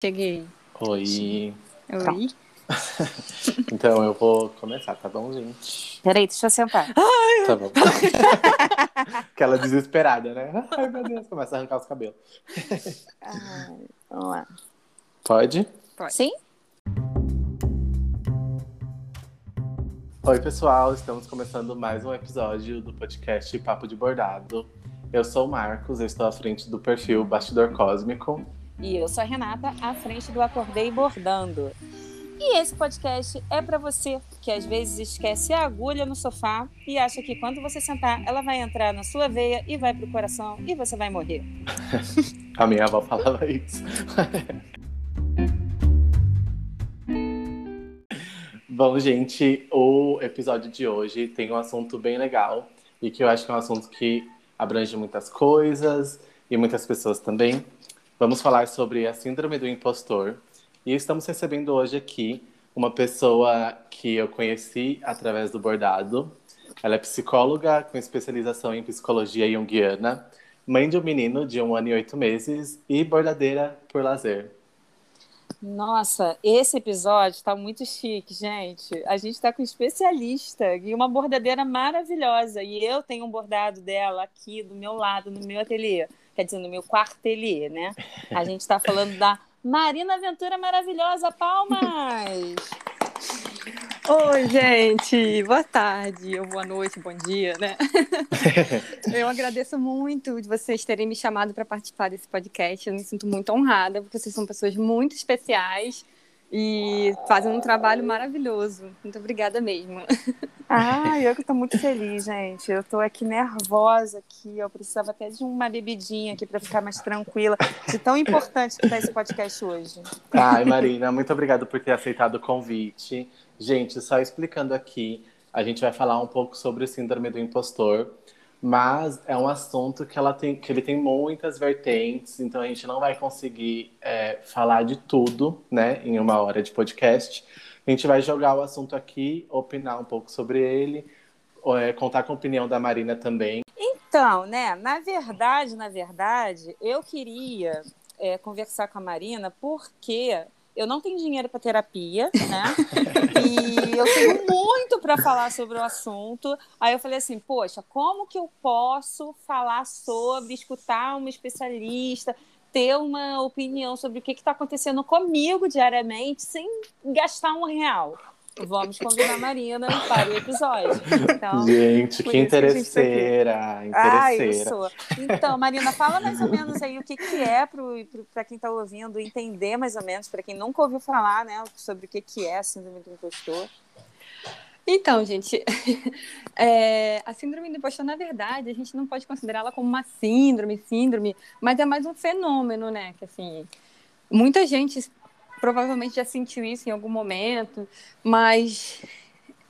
Cheguei. Oi. Oi. então eu vou começar, tá bom, gente? Peraí, deixa eu sentar. Tá bom. Aquela desesperada, né? Ai, meu Deus, começa a arrancar os cabelos. Ai, vamos lá. Pode? Pode. Sim? Oi, pessoal, estamos começando mais um episódio do podcast Papo de Bordado. Eu sou o Marcos, eu estou à frente do perfil Bastidor Cósmico. E eu sou a Renata, à frente do Acordei Bordando. E esse podcast é para você que às vezes esquece a agulha no sofá e acha que quando você sentar, ela vai entrar na sua veia e vai pro coração e você vai morrer. A minha avó falava isso. Bom, gente, o episódio de hoje tem um assunto bem legal e que eu acho que é um assunto que abrange muitas coisas e muitas pessoas também. Vamos falar sobre a Síndrome do Impostor. E estamos recebendo hoje aqui uma pessoa que eu conheci através do bordado. Ela é psicóloga com especialização em psicologia junguiana, mãe de um menino de um ano e oito meses e bordadeira por lazer. Nossa, esse episódio está muito chique, gente. A gente está com um especialista e uma bordadeira maravilhosa. E eu tenho um bordado dela aqui do meu lado, no meu ateliê quer dizer, no meu quartelier, né? A gente está falando da Marina Aventura Maravilhosa. Palmas! Oi, gente, boa tarde, ou boa noite, bom dia, né? Eu agradeço muito de vocês terem me chamado para participar desse podcast. Eu me sinto muito honrada, porque vocês são pessoas muito especiais e fazem um trabalho maravilhoso. Muito obrigada mesmo. Ah, eu que estou muito feliz, gente. Eu estou aqui nervosa aqui. Eu precisava até de uma bebidinha aqui para ficar mais tranquila. De tão importante que está esse podcast hoje. Ai, Marina, muito obrigado por ter aceitado o convite. Gente, só explicando aqui, a gente vai falar um pouco sobre o síndrome do impostor mas é um assunto que, ela tem, que ele tem muitas vertentes, então a gente não vai conseguir é, falar de tudo, né, em uma hora de podcast. A gente vai jogar o assunto aqui, opinar um pouco sobre ele, é, contar com a opinião da Marina também. Então, né, na verdade, na verdade, eu queria é, conversar com a Marina porque eu não tenho dinheiro para terapia, né? e eu tenho muito para falar sobre o assunto. Aí eu falei assim, poxa, como que eu posso falar sobre, escutar uma especialista, ter uma opinião sobre o que está acontecendo comigo diariamente sem gastar um real? Vamos convidar a Marina para o episódio. Então, gente, que interesseira, interesseira. Ah. Então, Marina, fala mais ou menos aí o que, que é para quem está ouvindo entender mais ou menos, para quem nunca ouviu falar, né, sobre o que, que é a síndrome do impostor. Então, gente, é, a síndrome do impostor, na verdade, a gente não pode considerá-la como uma síndrome, síndrome, mas é mais um fenômeno, né? Que assim, muita gente provavelmente já sentiu isso em algum momento, mas,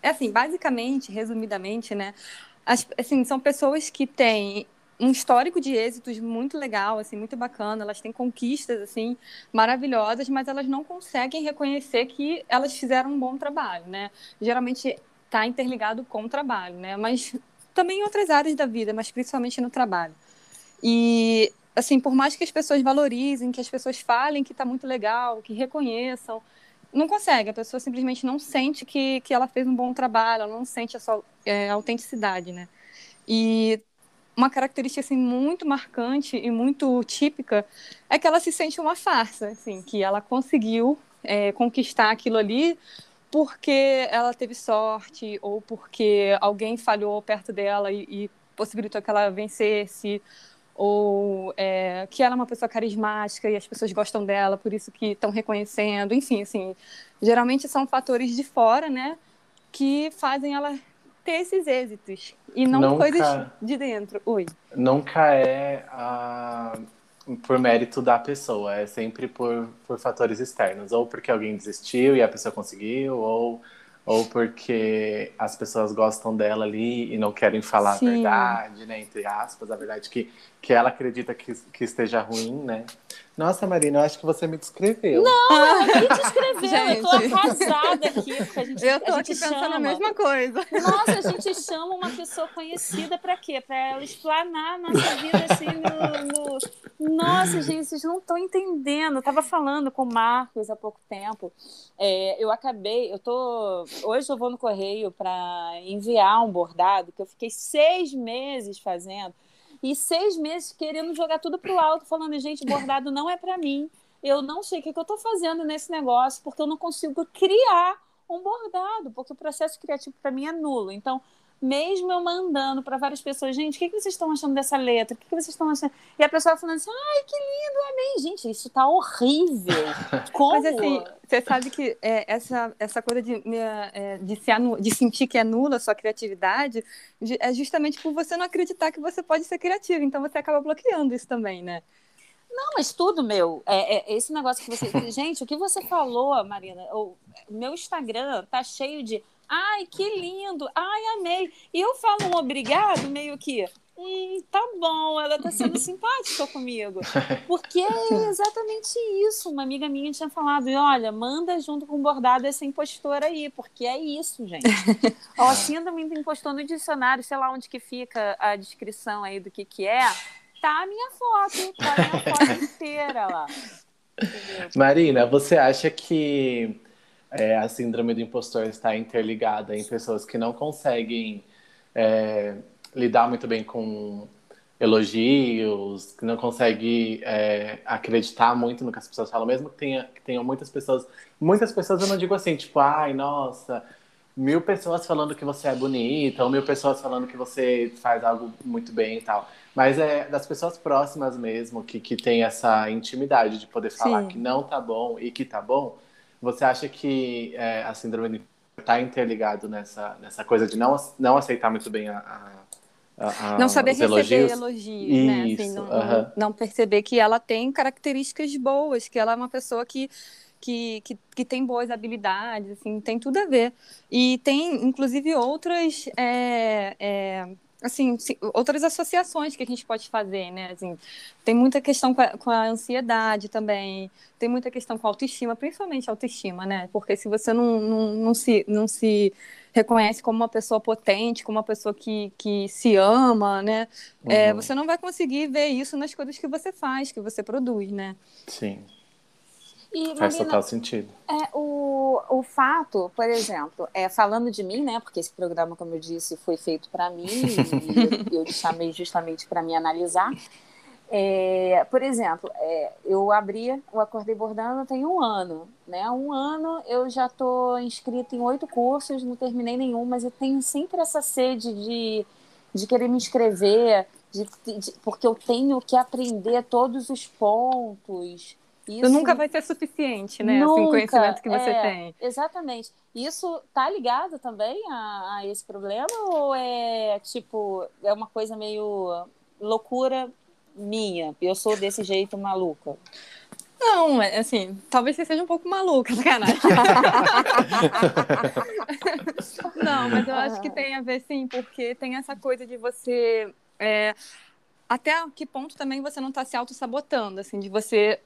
assim, basicamente, resumidamente, né, as, assim, são pessoas que têm um histórico de êxitos muito legal, assim, muito bacana, elas têm conquistas, assim, maravilhosas, mas elas não conseguem reconhecer que elas fizeram um bom trabalho, né, geralmente está interligado com o trabalho, né, mas também em outras áreas da vida, mas principalmente no trabalho. E assim, por mais que as pessoas valorizem, que as pessoas falem que está muito legal, que reconheçam, não consegue. A pessoa simplesmente não sente que, que ela fez um bom trabalho, ela não sente a sua é, autenticidade, né? E uma característica assim muito marcante e muito típica é que ela se sente uma farsa, assim, que ela conseguiu é, conquistar aquilo ali porque ela teve sorte ou porque alguém falhou perto dela e, e possibilitou que ela vencesse ou é, que ela é uma pessoa carismática e as pessoas gostam dela, por isso que estão reconhecendo, enfim, assim, geralmente são fatores de fora, né, que fazem ela ter esses êxitos e não nunca, coisas de dentro. Oi. Nunca é a, por mérito da pessoa, é sempre por, por fatores externos, ou porque alguém desistiu e a pessoa conseguiu, ou ou porque as pessoas gostam dela ali e não querem falar Sim. a verdade, né? Entre aspas, a verdade que, que ela acredita que, que esteja ruim, né? Nossa, Marina, eu acho que você me descreveu. Não, eu me descreveu. eu tô arrasada aqui. Porque a gente, eu tô a aqui gente pensando chama... a mesma coisa. Nossa, a gente chama uma pessoa conhecida pra quê? Pra ela explanar a nossa vida assim no. no... Nossa, gente, vocês não estão entendendo. Eu tava falando com o Marcos há pouco tempo. É, eu acabei, eu tô. Hoje eu vou no correio para enviar um bordado que eu fiquei seis meses fazendo e seis meses querendo jogar tudo pro alto, falando, gente, bordado não é para mim. Eu não sei o que, que eu estou fazendo nesse negócio, porque eu não consigo criar um bordado, porque o processo criativo para mim é nulo. Então, mesmo eu mandando para várias pessoas, gente, o que, que vocês estão achando dessa letra? O que, que vocês estão achando? E a pessoa falando assim, ai, que lindo, amei. Gente, isso tá horrível. Como? Mas assim, você sabe que é, essa, essa coisa de, é, de, se anu, de sentir que é nula a sua criatividade é justamente por você não acreditar que você pode ser criativo. Então você acaba bloqueando isso também, né? Não, mas tudo, meu. É, é, esse negócio que você. Gente, o que você falou, Marina? O meu Instagram tá cheio de Ai, que lindo! Ai, amei! E eu falo um obrigado, meio que. Hum, tá bom, ela tá sendo simpática comigo. Porque é exatamente isso. Uma amiga minha tinha falado: e olha, manda junto com bordado essa impostora aí, porque é isso, gente. Ó, síndrome do impostor no dicionário, sei lá onde que fica a descrição aí do que que é, tá a minha foto, tá a minha foto inteira lá. Entendeu? Marina, você acha que é, a síndrome do impostor está interligada em pessoas que não conseguem é, lidar muito bem com elogios, que não conseguem é, acreditar muito no que as pessoas falam, mesmo que, tenha, que tenham muitas pessoas. Muitas pessoas eu não digo assim, tipo, ai, nossa, mil pessoas falando que você é bonita, ou mil pessoas falando que você faz algo muito bem e tal. Mas é das pessoas próximas mesmo que, que tem essa intimidade de poder falar Sim. que não tá bom e que tá bom você acha que é, a síndrome está interligado nessa, nessa coisa de não, não aceitar muito bem a, a, a não saber receber elogios, elogios né? Assim, não, não, perceber que ela tem características boas, que ela é uma pessoa que, que, que, que, tem boas habilidades, assim, tem tudo a ver. E tem, inclusive, outras é, é, assim, outras associações que a gente pode fazer, né? Assim, tem muita questão com a, com a, ansiedade também, tem muita questão com a autoestima, principalmente a autoestima, né? Porque se você não, não, não, se, não se reconhece como uma pessoa potente, como uma pessoa que, que se ama, né? É, uhum. É, você não vai conseguir ver isso nas coisas que você faz, que você produz, né? Sim. E, Faz Marina, total sentido. É, o, o fato, por exemplo, é, falando de mim, né? Porque esse programa, como eu disse, foi feito para mim e eu, eu chamei justamente para me analisar. É, por exemplo, é, eu abri o Acordei Bordando tem um ano, né? Um ano eu já estou inscrita em oito cursos, não terminei nenhum, mas eu tenho sempre essa sede de, de querer me inscrever, de, de, porque eu tenho que aprender todos os pontos, isso nunca vai ser suficiente, né? Nunca, assim, o conhecimento que você é, tem. Exatamente. Isso tá ligado também a, a, esse problema ou é tipo é uma coisa meio loucura minha? Eu sou desse jeito maluca. Não, é, assim, talvez você seja um pouco maluca, sacanagem. Não, mas eu acho que tem a ver sim, porque tem essa coisa de você é, até que ponto também você não está se auto-sabotando, assim, de você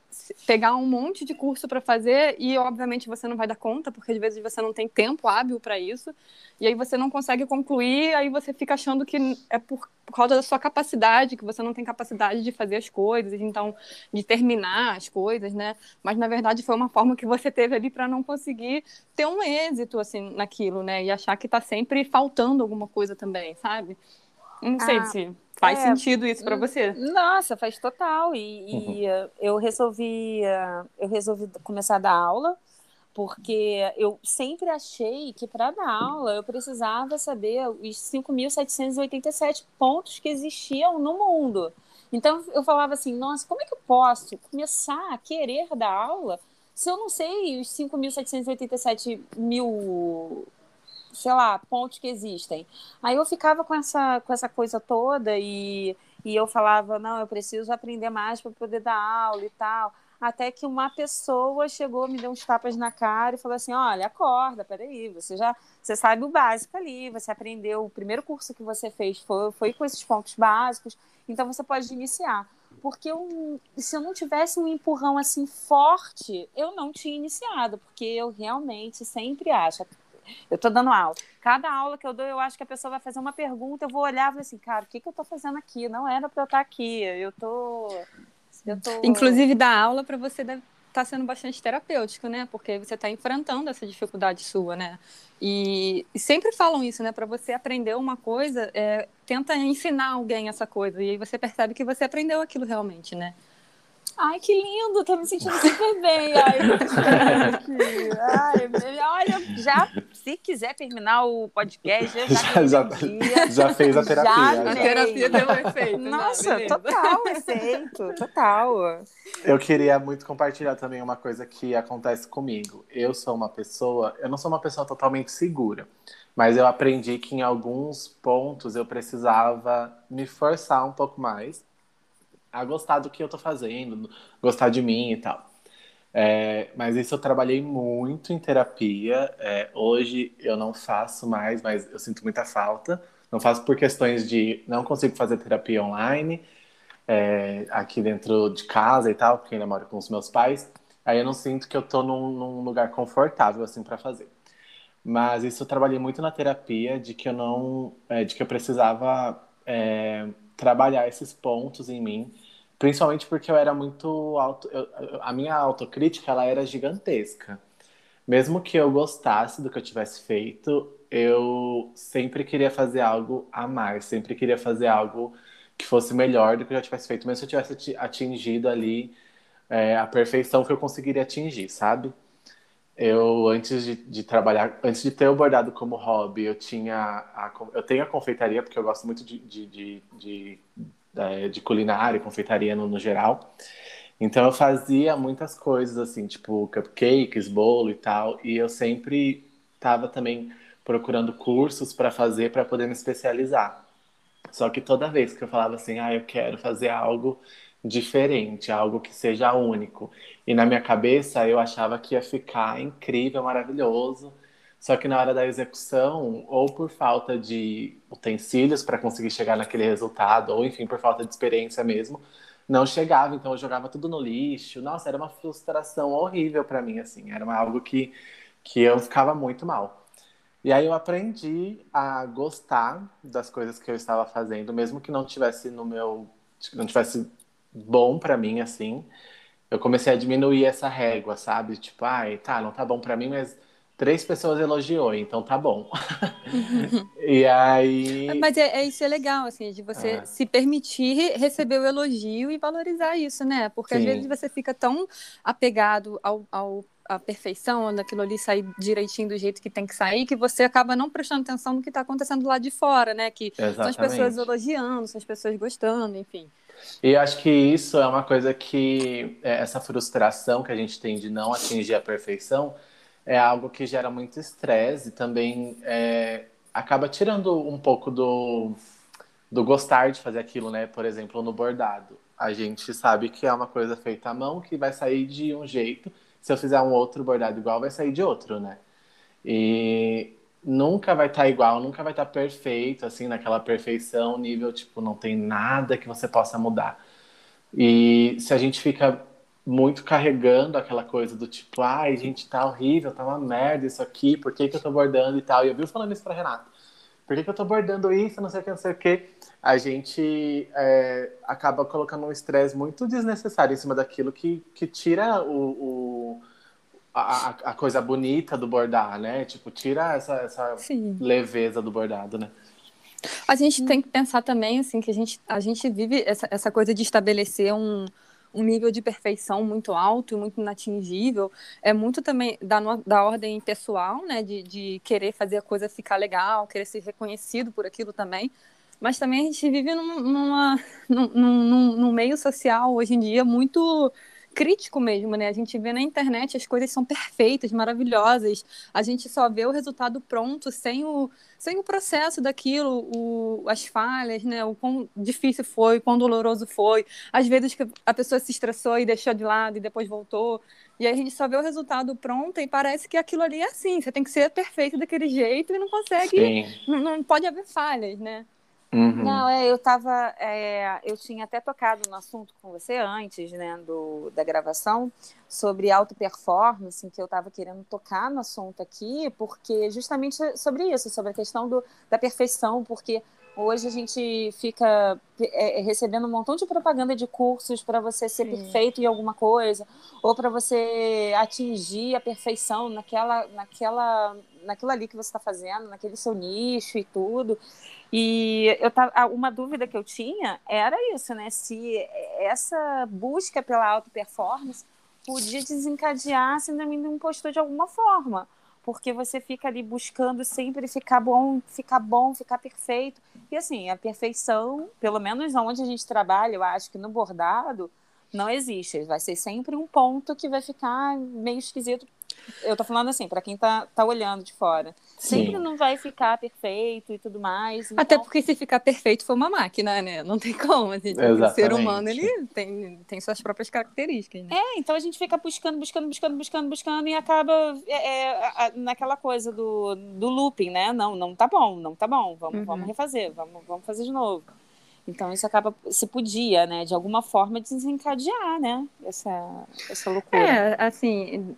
pegar um monte de curso para fazer e, obviamente, você não vai dar conta, porque às vezes você não tem tempo hábil para isso, e aí você não consegue concluir, aí você fica achando que é por, por causa da sua capacidade, que você não tem capacidade de fazer as coisas, então, de terminar as coisas, né? Mas, na verdade, foi uma forma que você teve ali para não conseguir ter um êxito, assim, naquilo, né? E achar que está sempre faltando alguma coisa também, sabe? Não sei ah. se Faz é, sentido isso para você? Nossa, faz total. E, uhum. e, eu resolvi, eu resolvi começar a dar aula porque eu sempre achei que para dar aula eu precisava saber os 5.787 pontos que existiam no mundo. Então eu falava assim, nossa, como é que eu posso começar a querer dar aula se eu não sei os 5.787 mil sei lá, pontos que existem. Aí eu ficava com essa, com essa coisa toda e, e eu falava, não, eu preciso aprender mais para poder dar aula e tal. Até que uma pessoa chegou, me deu uns tapas na cara e falou assim: olha, acorda, peraí, você já você sabe o básico ali, você aprendeu, o primeiro curso que você fez foi, foi com esses pontos básicos, então você pode iniciar. porque eu, se eu não tivesse um empurrão assim forte, eu não tinha iniciado, porque eu realmente sempre acho. Eu estou dando aula. Cada aula que eu dou, eu acho que a pessoa vai fazer uma pergunta, eu vou olhar e falar assim, cara, o que, que eu estou fazendo aqui? Não era para eu estar aqui. Eu tô, eu tô. Inclusive, dar aula para você deve está sendo bastante terapêutico, né? Porque você está enfrentando essa dificuldade sua, né? E, e sempre falam isso, né? Para você aprender uma coisa, é, tenta ensinar alguém essa coisa. E aí você percebe que você aprendeu aquilo realmente, né? Ai, que lindo, tô me sentindo super bem. Ai, Ai, olha, já, se quiser terminar o podcast, eu já, já, já, já fez a terapia. Já, já. A terapia deu um efeito. Né? Nossa, né? total efeito, total. Eu queria muito compartilhar também uma coisa que acontece comigo. Eu sou uma pessoa, eu não sou uma pessoa totalmente segura, mas eu aprendi que em alguns pontos eu precisava me forçar um pouco mais a gostar do que eu tô fazendo, gostar de mim e tal. É, mas isso eu trabalhei muito em terapia. É, hoje eu não faço mais, mas eu sinto muita falta. Não faço por questões de não consigo fazer terapia online é, aqui dentro de casa e tal, porque ainda moro com os meus pais. Aí eu não sinto que eu tô num, num lugar confortável assim para fazer. Mas isso eu trabalhei muito na terapia de que eu não, é, de que eu precisava é, trabalhar esses pontos em mim, principalmente porque eu era muito auto, eu, a minha autocrítica ela era gigantesca. Mesmo que eu gostasse do que eu tivesse feito, eu sempre queria fazer algo a mais, sempre queria fazer algo que fosse melhor do que eu já tivesse feito, mesmo se eu tivesse atingido ali é, a perfeição que eu conseguiria atingir, sabe? Eu, antes de, de, trabalhar, antes de ter o bordado como hobby, eu tinha a, eu tenho a confeitaria, porque eu gosto muito de, de, de, de, de culinária, confeitaria no, no, geral. Então eu fazia muitas coisas assim, tipo cupcakes, bolo e tal, e eu sempre estava também procurando cursos para fazer para poder me especializar. Só que toda vez que eu falava assim, ah, eu quero fazer algo diferente, algo que seja único. E na minha cabeça eu achava que ia ficar incrível, maravilhoso. Só que na hora da execução, ou por falta de utensílios para conseguir chegar naquele resultado, ou enfim, por falta de experiência mesmo, não chegava. Então eu jogava tudo no lixo. Nossa, era uma frustração horrível para mim, assim. Era algo que, que eu ficava muito mal. E aí eu aprendi a gostar das coisas que eu estava fazendo, mesmo que não tivesse no meu, não tivesse bom para mim, assim, eu comecei a diminuir essa régua, sabe? Tipo, ai, tá, não tá bom para mim, mas três pessoas elogiou, então tá bom. e aí. Mas é, é, isso é legal, assim, de você é. se permitir receber o elogio e valorizar isso, né? Porque Sim. às vezes você fica tão apegado ao, ao a perfeição, daquilo ali sair direitinho do jeito que tem que sair, que você acaba não prestando atenção no que está acontecendo lá de fora, né? Que Exatamente. são as pessoas elogiando, são as pessoas gostando, enfim. E acho que isso é uma coisa que é, essa frustração que a gente tem de não atingir a perfeição é algo que gera muito estresse e também é, acaba tirando um pouco do, do gostar de fazer aquilo, né? Por exemplo, no bordado. A gente sabe que é uma coisa feita à mão que vai sair de um jeito. Se eu fizer um outro bordado igual, vai sair de outro, né? E nunca vai estar tá igual, nunca vai estar tá perfeito, assim, naquela perfeição, nível, tipo, não tem nada que você possa mudar. E se a gente fica muito carregando aquela coisa do tipo, ai, gente, tá horrível, tá uma merda isso aqui, por que, que eu tô bordando e tal. E eu vi falando isso pra Renata. Por que, que eu tô bordando isso, não sei o que, não sei o que. A gente é, acaba colocando um estresse muito desnecessário em cima daquilo que, que tira o, o a, a coisa bonita do bordar, né? Tipo, tira essa, essa leveza do bordado, né? A gente tem que pensar também, assim, que a gente, a gente vive essa, essa coisa de estabelecer um, um nível de perfeição muito alto, muito inatingível. É muito também da, da ordem pessoal, né? De, de querer fazer a coisa ficar legal, querer ser reconhecido por aquilo também. Mas também a gente vive num, numa, num, num, num meio social hoje em dia muito crítico mesmo, né? A gente vê na internet as coisas são perfeitas, maravilhosas. A gente só vê o resultado pronto, sem o, sem o processo daquilo, o, as falhas, né? O quão difícil foi, quão doloroso foi. Às vezes que a pessoa se estressou e deixou de lado e depois voltou. E aí a gente só vê o resultado pronto e parece que aquilo ali é assim. Você tem que ser perfeito daquele jeito e não consegue. Não, não pode haver falhas, né? Uhum. Não, é, eu tava. É, eu tinha até tocado no assunto com você antes, né, do, da gravação, sobre auto performance, que eu estava querendo tocar no assunto aqui, porque justamente sobre isso, sobre a questão do, da perfeição, porque hoje a gente fica é, é recebendo um montão de propaganda de cursos para você ser Sim. perfeito em alguma coisa, ou para você atingir a perfeição naquela, naquela, naquilo ali que você está fazendo, naquele seu nicho e tudo. E eu tava, uma dúvida que eu tinha era isso, né? Se essa busca pela alta performance podia desencadear a síndrome do impostor de alguma forma, porque você fica ali buscando sempre ficar bom, ficar bom, ficar perfeito. E assim, a perfeição, pelo menos onde a gente trabalha, eu acho que no bordado não existe. Vai ser sempre um ponto que vai ficar meio esquisito eu tô falando assim, para quem tá, tá olhando de fora. Sim. Sempre não vai ficar perfeito e tudo mais. Então... Até porque se ficar perfeito foi uma máquina, né? Não tem como. Assim, o ser humano, ele tem, tem suas próprias características, né? É, então a gente fica buscando, buscando, buscando, buscando, buscando e acaba é, é, naquela coisa do, do looping, né? Não, não tá bom, não tá bom. Vamos, uhum. vamos refazer, vamos, vamos fazer de novo. Então isso acaba, se podia, né, de alguma forma desencadear, né, essa, essa loucura. É, assim,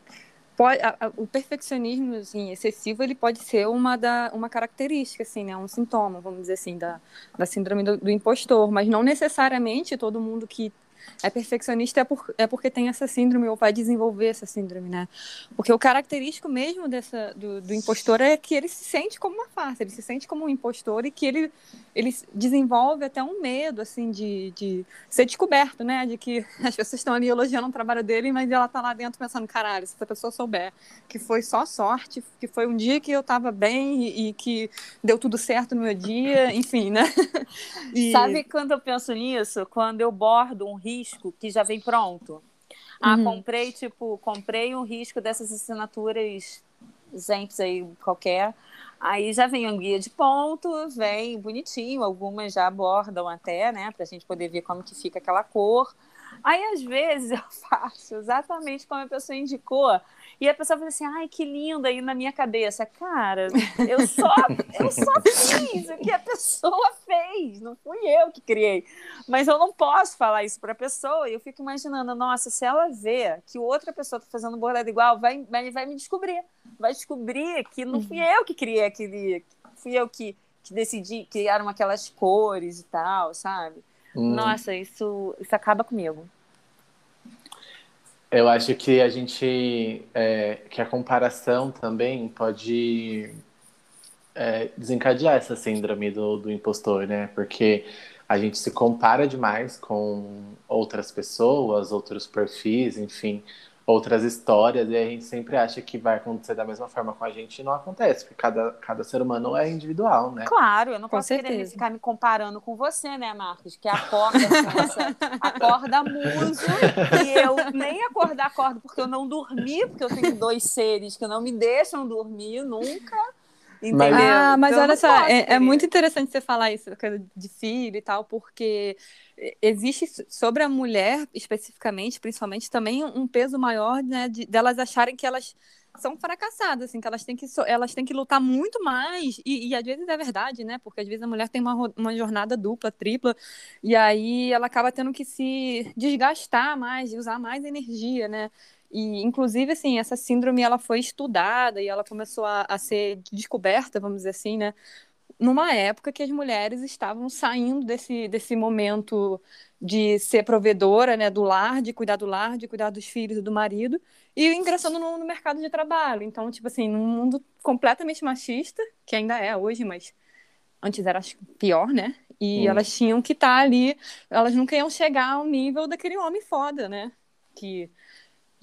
pode, a, a, o perfeccionismo assim, excessivo ele pode ser uma, da, uma característica, assim, né? um sintoma, vamos dizer assim, da, da síndrome do, do impostor, mas não necessariamente todo mundo que é perfeccionista é, por, é porque tem essa síndrome ou vai desenvolver essa síndrome, né? Porque o característico mesmo dessa, do, do impostor é que ele se sente como uma farsa, ele se sente como um impostor e que ele, ele desenvolve até um medo, assim, de, de ser descoberto, né? De que as pessoas estão ali elogiando o trabalho dele, mas ela tá lá dentro pensando, caralho, se essa pessoa souber que foi só sorte, que foi um dia que eu tava bem e, e que deu tudo certo no meu dia, enfim, né? E... Sabe quando eu penso nisso? Quando eu bordo um risco risco que já vem pronto. Ah, uhum. comprei, tipo, comprei um risco dessas assinaturas exemplos aí qualquer. Aí já vem um guia de ponto, vem bonitinho, algumas já abordam até, né, para a gente poder ver como que fica aquela cor. Aí, às vezes, eu faço exatamente como a pessoa indicou, e a pessoa fala assim, ai, que lindo aí na minha cabeça. Cara, eu só, eu só fiz o que a pessoa fez, não fui eu que criei. Mas eu não posso falar isso para a pessoa, e eu fico imaginando, nossa, se ela vê que outra pessoa está fazendo bordado igual, vai, vai, vai me descobrir. Vai descobrir que não fui uhum. eu que criei aquele, fui eu que, que decidi, criaram aquelas cores e tal, sabe? Hum. Nossa, isso, isso acaba comigo. Eu acho que a gente. É, que a comparação também pode é, desencadear essa síndrome do, do impostor, né? Porque a gente se compara demais com outras pessoas, outros perfis, enfim outras histórias e a gente sempre acha que vai acontecer da mesma forma com a gente e não acontece, porque cada, cada ser humano é individual, né? Claro, eu não com posso certeza. querer ficar me comparando com você, né, Marcos? Que acorda, nossa, acorda muso e eu nem acordar acordo porque eu não dormi, porque eu tenho dois seres que não me deixam dormir nunca. Entendeu? Ah, mas então, olha só, é, é, muito interessante você falar isso, de filho e tal, porque existe sobre a mulher, especificamente, principalmente, também um peso maior, né, de, delas acharem que elas são fracassadas, assim, que elas têm que, elas têm que lutar muito mais, e, e às vezes é verdade, né, porque às vezes a mulher tem uma, uma jornada dupla, tripla, e aí ela acaba tendo que se desgastar mais, usar mais energia, né, e, inclusive, assim, essa síndrome, ela foi estudada e ela começou a, a ser descoberta, vamos dizer assim, né, numa época que as mulheres estavam saindo desse, desse momento de ser provedora né, do lar, de cuidar do lar, de cuidar dos filhos e do marido, e ingressando no, no, mercado de trabalho. Então, tipo assim, num mundo completamente machista, que ainda é hoje, mas antes era pior, né? E hum. elas tinham que estar tá ali, elas nunca iam chegar ao nível daquele homem foda, né? Que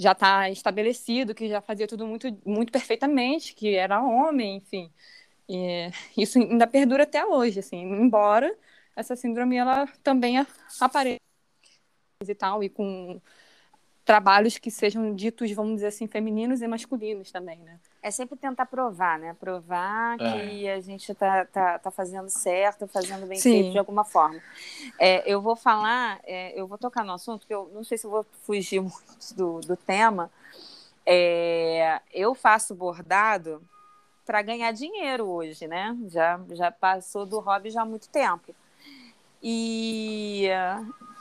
já está estabelecido, que já fazia tudo muito, muito perfeitamente, que era homem, enfim. E isso ainda perdura até hoje, assim, embora essa síndrome ela também apareça e tal, e com trabalhos que sejam ditos, vamos dizer assim, femininos e masculinos também, né? É sempre tentar provar, né? Provar é. que a gente tá, tá, tá fazendo certo, fazendo bem Sim. feito de alguma forma. É, eu vou falar, é, eu vou tocar no assunto, que eu não sei se eu vou fugir muito do, do tema. É, eu faço bordado para ganhar dinheiro hoje, né? Já, já passou do hobby já há muito tempo. E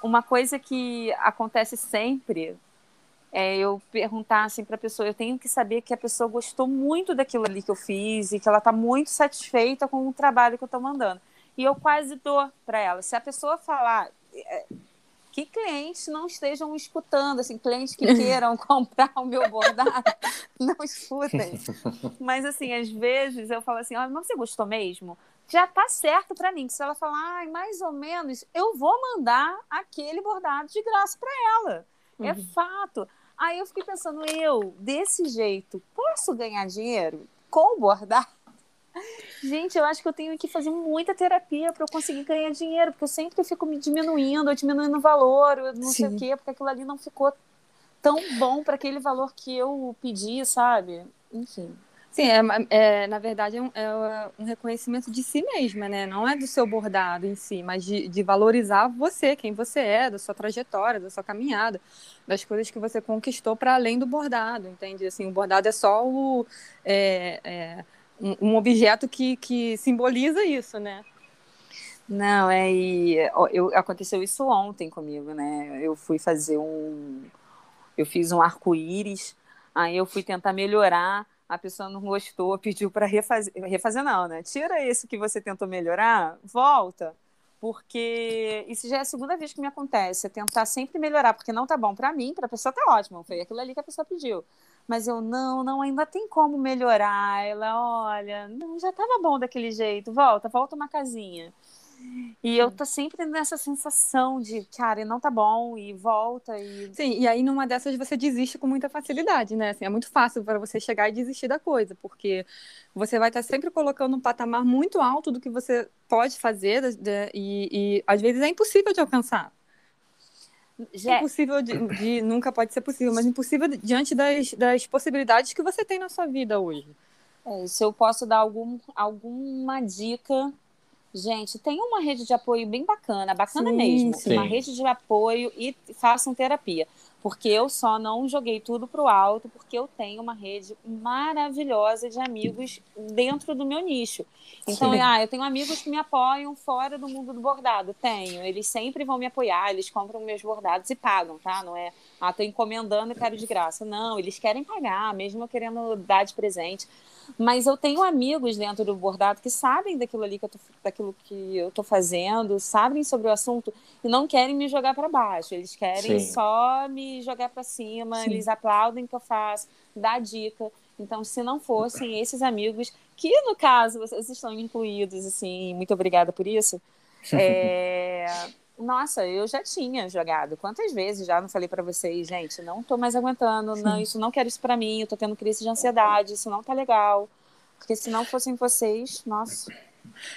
uma coisa que acontece sempre é eu perguntar assim para a pessoa, eu tenho que saber que a pessoa gostou muito daquilo ali que eu fiz e que ela está muito satisfeita com o trabalho que eu estou mandando. E eu quase dou para ela. Se a pessoa falar é, que clientes não estejam escutando, assim, clientes que queiram comprar o meu bordado, não escutem. Mas assim, às vezes eu falo assim, olha, mas você gostou mesmo? Já tá certo para mim. Se ela falar, ah, mais ou menos, eu vou mandar aquele bordado de graça para ela. É uhum. É fato. Aí eu fiquei pensando, eu, desse jeito, posso ganhar dinheiro com o bordado? Gente, eu acho que eu tenho que fazer muita terapia para eu conseguir ganhar dinheiro, porque eu sempre fico me diminuindo, diminuindo o valor, eu não Sim. sei o quê, porque aquilo ali não ficou tão bom para aquele valor que eu pedi, sabe? Enfim. Sim, é, é na verdade é um, é um, reconhecimento de si mesma, né? Não é do seu bordado em si, mas de, de, valorizar você, quem você é, da sua trajetória, da sua caminhada, das coisas que você conquistou para além do bordado, entende? Assim, o bordado é só o é, é um, um, objeto que, que simboliza isso, né? Não, é e eu, aconteceu isso ontem comigo, né? Eu fui fazer um, eu fiz um arco-íris, aí eu fui tentar melhorar a pessoa não gostou, pediu para refazer. Refazer não, né? Tira isso que você tentou melhorar, volta. Porque isso já é a segunda vez que me acontece, é tentar sempre melhorar, porque não tá bom para mim, para a pessoa tá ótimo, foi aquilo ali que a pessoa pediu. Mas eu não, não, ainda tem como melhorar. Ela, olha, não, já tava bom daquele jeito, volta, volta uma casinha. E eu tô sempre nessa sensação de, cara, não tá bom, e volta e. Sim, e aí numa dessas você desiste com muita facilidade, né? Assim, é muito fácil para você chegar e desistir da coisa, porque você vai estar tá sempre colocando um patamar muito alto do que você pode fazer, e, e às vezes é impossível de alcançar. Já... Impossível de, de, Nunca pode ser possível, mas impossível diante das, das possibilidades que você tem na sua vida hoje. É, se eu posso dar algum, alguma dica Gente, tem uma rede de apoio bem bacana, bacana sim, mesmo. Sim. Uma rede de apoio e façam terapia. Porque eu só não joguei tudo para o alto, porque eu tenho uma rede maravilhosa de amigos dentro do meu nicho. Então, ah, eu tenho amigos que me apoiam fora do mundo do bordado. Tenho. Eles sempre vão me apoiar, eles compram meus bordados e pagam, tá? Não é, ah, tô encomendando e quero de graça. Não, eles querem pagar, mesmo eu querendo dar de presente. Mas eu tenho amigos dentro do bordado que sabem daquilo ali que eu tô, daquilo que eu tô fazendo, sabem sobre o assunto e não querem me jogar para baixo. Eles querem Sim. só me jogar para cima, Sim. eles aplaudem o que eu faço, dá dica. Então, se não fossem esses amigos, que no caso vocês estão incluídos, assim, muito obrigada por isso. É, nossa, eu já tinha jogado. Quantas vezes já não falei para vocês, gente, não tô mais aguentando, não, isso não quero isso para mim, eu tô tendo crise de ansiedade, isso não tá legal. Porque se não fossem vocês, nossa.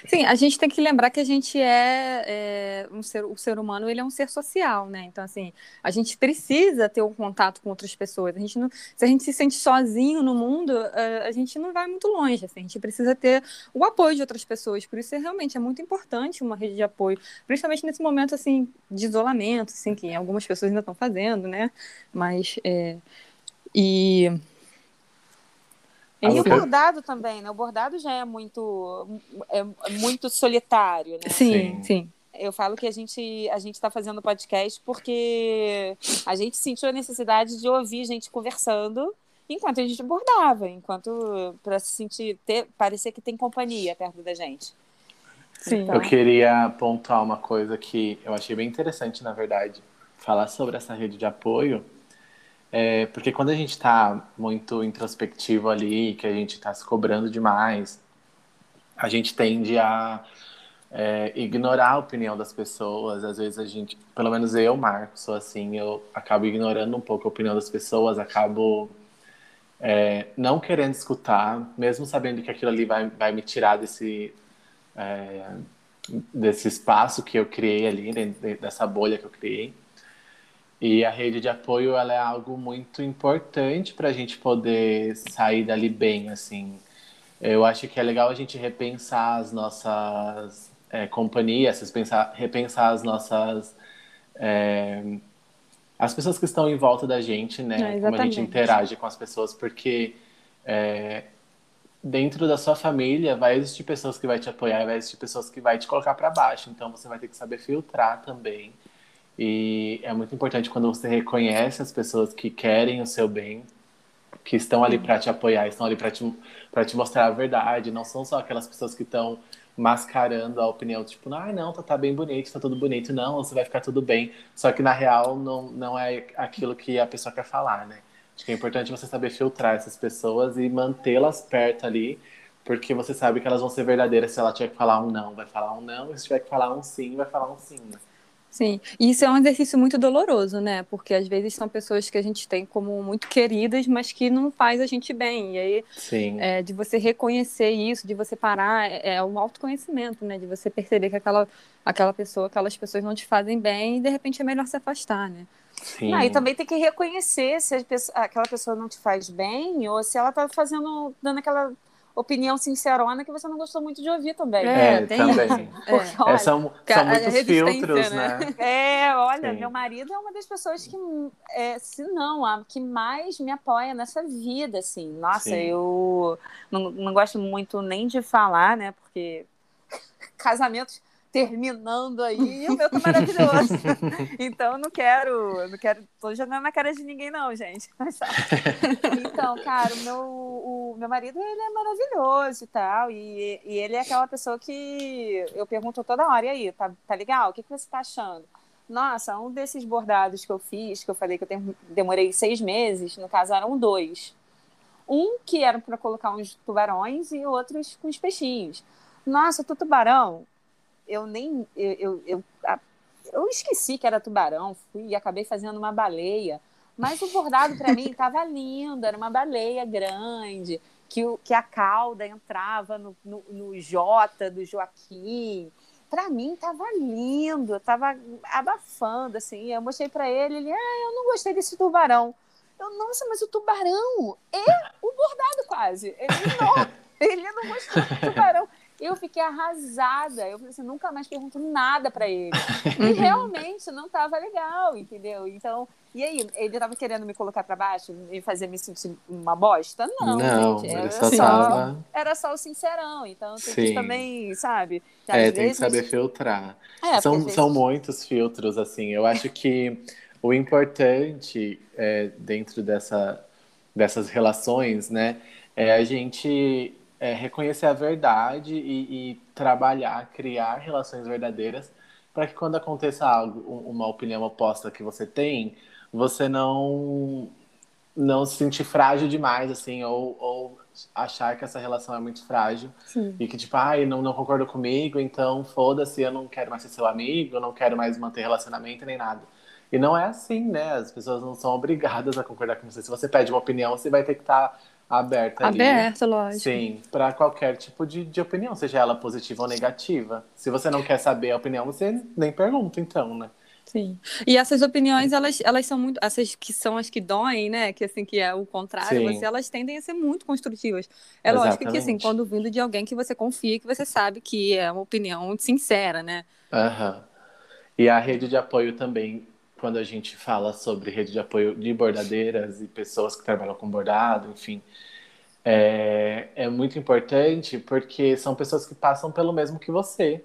Sim, a gente tem que lembrar que a gente é, é, um ser, o ser humano ele é um ser social, né? Então assim, a gente precisa ter um contato com outras pessoas. A gente não, se a gente se sente sozinho no mundo, a, a gente não vai muito longe. Assim, a gente precisa ter o apoio de outras pessoas. Por isso é realmente é muito importante uma rede de apoio, principalmente nesse momento assim de isolamento, assim que algumas pessoas ainda estão fazendo, né? Mas é, e e o bordado também, né? O bordado já é muito, é muito solitário, né? Sim, sim. Eu falo que a gente a gente está fazendo podcast porque a gente sentiu a necessidade de ouvir gente conversando enquanto a gente bordava, enquanto para se sentir ter, parecer que tem companhia perto da gente. Sim. Então... Eu queria pontuar uma coisa que eu achei bem interessante, na verdade, falar sobre essa rede de apoio é, porque quando a gente está muito introspectivo ali, que a gente está se cobrando demais, a gente tende a é, ignorar a opinião das pessoas. Às vezes a gente, pelo menos eu, Marco, sou assim, eu acabo ignorando um pouco a opinião das pessoas, acabo é, não querendo escutar, mesmo sabendo que aquilo ali vai, vai me tirar desse, é, desse espaço que eu criei ali, dessa bolha que eu criei. E a rede de apoio ela é algo muito importante para a gente poder sair dali bem, assim. Eu acho que é legal a gente repensar as nossas é, companhias, repensar, repensar as nossas é, as pessoas que estão em volta da gente, né? É, Como a gente interage com as pessoas, porque é, dentro da sua família vai existir pessoas que vai te apoiar vai existir pessoas que vai te colocar para baixo. Então você vai ter que saber filtrar também. E é muito importante quando você reconhece as pessoas que querem o seu bem, que estão ali para te apoiar, estão ali para te, te mostrar a verdade. Não são só aquelas pessoas que estão mascarando a opinião, tipo, ah, não, tá, tá bem bonito, tá tudo bonito, não, você vai ficar tudo bem. Só que na real não, não é aquilo que a pessoa quer falar, né? Acho que é importante você saber filtrar essas pessoas e mantê-las perto ali, porque você sabe que elas vão ser verdadeiras se ela tiver que falar um não, vai falar um não, e se tiver que falar um sim, vai falar um sim. Né? Sim, e isso é um exercício muito doloroso, né? Porque às vezes são pessoas que a gente tem como muito queridas, mas que não faz a gente bem. E aí, Sim. É, de você reconhecer isso, de você parar, é, é um autoconhecimento, né? De você perceber que aquela, aquela pessoa, aquelas pessoas não te fazem bem e de repente é melhor se afastar, né? Sim. Não, e também tem que reconhecer se pessoa, aquela pessoa não te faz bem ou se ela está fazendo, dando aquela opinião sincerona que você não gostou muito de ouvir também. É, é também. Porque, é. olha, são, são muitos filtros, né? né? É, olha, Sim. meu marido é uma das pessoas que, é, se não, a que mais me apoia nessa vida, assim. Nossa, Sim. eu não, não gosto muito nem de falar, né? Porque casamentos terminando aí, o meu tá maravilhoso. então não quero, não quero, tô jogando na cara de ninguém não, gente. então, cara, o meu, o meu marido ele é maravilhoso e tal, e, e ele é aquela pessoa que eu pergunto toda hora, e aí, tá, tá legal? O que, que você tá achando? Nossa, um desses bordados que eu fiz, que eu falei que eu demorei seis meses, no caso eram dois. Um que era para colocar uns tubarões e outros com os peixinhos. Nossa, tu tubarão, eu nem. Eu, eu, eu, eu, esqueci que era tubarão, fui e acabei fazendo uma baleia. Mas o bordado para mim estava lindo, era uma baleia grande, que, o, que a cauda entrava no, no, no J do Joaquim. Para mim estava lindo, estava abafando, assim. Eu mostrei para ele, ele, ah, eu não gostei desse tubarão. Eu, nossa, mas o tubarão é o bordado quase. Ele não, ele não gostou do tubarão. Eu fiquei arrasada. Eu falei assim, nunca mais pergunto nada para ele. E realmente não estava legal, entendeu? Então, e aí, ele estava querendo me colocar para baixo e fazer me sentir uma bosta? Não, não gente. Era só, tava... era só o sincerão. Então, tem que também, sabe? Às é, tem que saber filtrar. É, são, vezes... são muitos filtros, assim. Eu acho que o importante é, dentro dessa, dessas relações, né, é a gente é, reconhecer a verdade e, e, trabalhar, criar relações verdadeiras para que quando aconteça algo, uma opinião oposta que você tem, você não não se sentir frágil demais, assim, ou, ou achar que essa relação é muito frágil Sim. e que, tipo, ai, ah, não, não concordo comigo, então foda-se, eu não quero mais ser seu amigo, eu não quero mais manter relacionamento nem nada. E não é assim, né? As pessoas não são obrigadas a concordar com você. Se você pede uma opinião, você vai ter que estar tá aberta ali. Aberta, lógico. Sim, para qualquer tipo de, de opinião, seja ela positiva ou negativa. Se você não quer saber a opinião, você nem pergunta, então, né? Sim. E essas opiniões, elas, elas são muito. Essas que são as que doem, né? Que assim, que é o contrário, você, elas tendem a ser muito construtivas. É Exatamente. lógico que, assim, quando vindo de alguém que você confia, que você sabe que é uma opinião sincera, né? Aham. E a rede de apoio também, quando a gente fala sobre rede de apoio de bordadeiras e pessoas que trabalham com bordado, enfim, é, é muito importante porque são pessoas que passam pelo mesmo que você.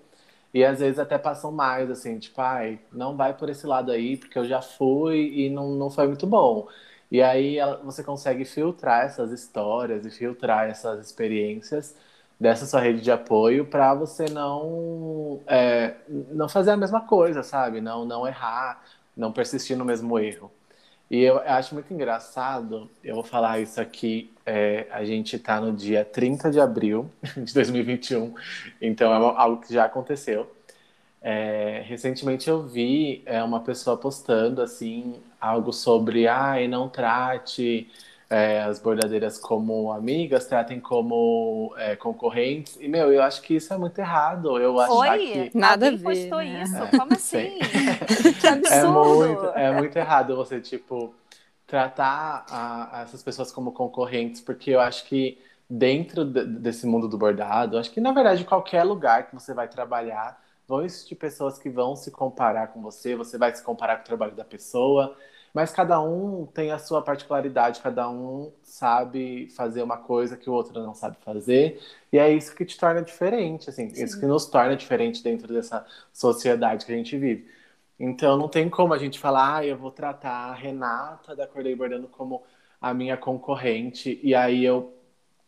E às vezes até passam mais, assim, tipo, ai, não vai por esse lado aí, porque eu já fui e não, não foi muito bom. E aí você consegue filtrar essas histórias e filtrar essas experiências dessa sua rede de apoio para você não é, não fazer a mesma coisa, sabe? Não, não errar, não persistir no mesmo erro. E eu acho muito engraçado, eu vou falar isso aqui, é, a gente está no dia 30 de abril de 2021, então é algo que já aconteceu. É, recentemente eu vi é, uma pessoa postando assim algo sobre ai, não trate é, as bordadeiras como amigas, tratem como é, concorrentes. E, meu, eu acho que isso é muito errado. Eu acho que. Nada Alguém a ver, postou né? isso? Como assim? que é absurdo! É muito, é muito errado você, tipo, tratar a, a essas pessoas como concorrentes, porque eu acho que dentro de, desse mundo do bordado, acho que na verdade qualquer lugar que você vai trabalhar, vão existir pessoas que vão se comparar com você, você vai se comparar com o trabalho da pessoa. Mas cada um tem a sua particularidade, cada um sabe fazer uma coisa que o outro não sabe fazer, e é isso que te torna diferente, assim, Sim. isso que nos torna diferente dentro dessa sociedade que a gente vive. Então não tem como a gente falar, ah, eu vou tratar a Renata da Acordei Bordando como a minha concorrente, e aí eu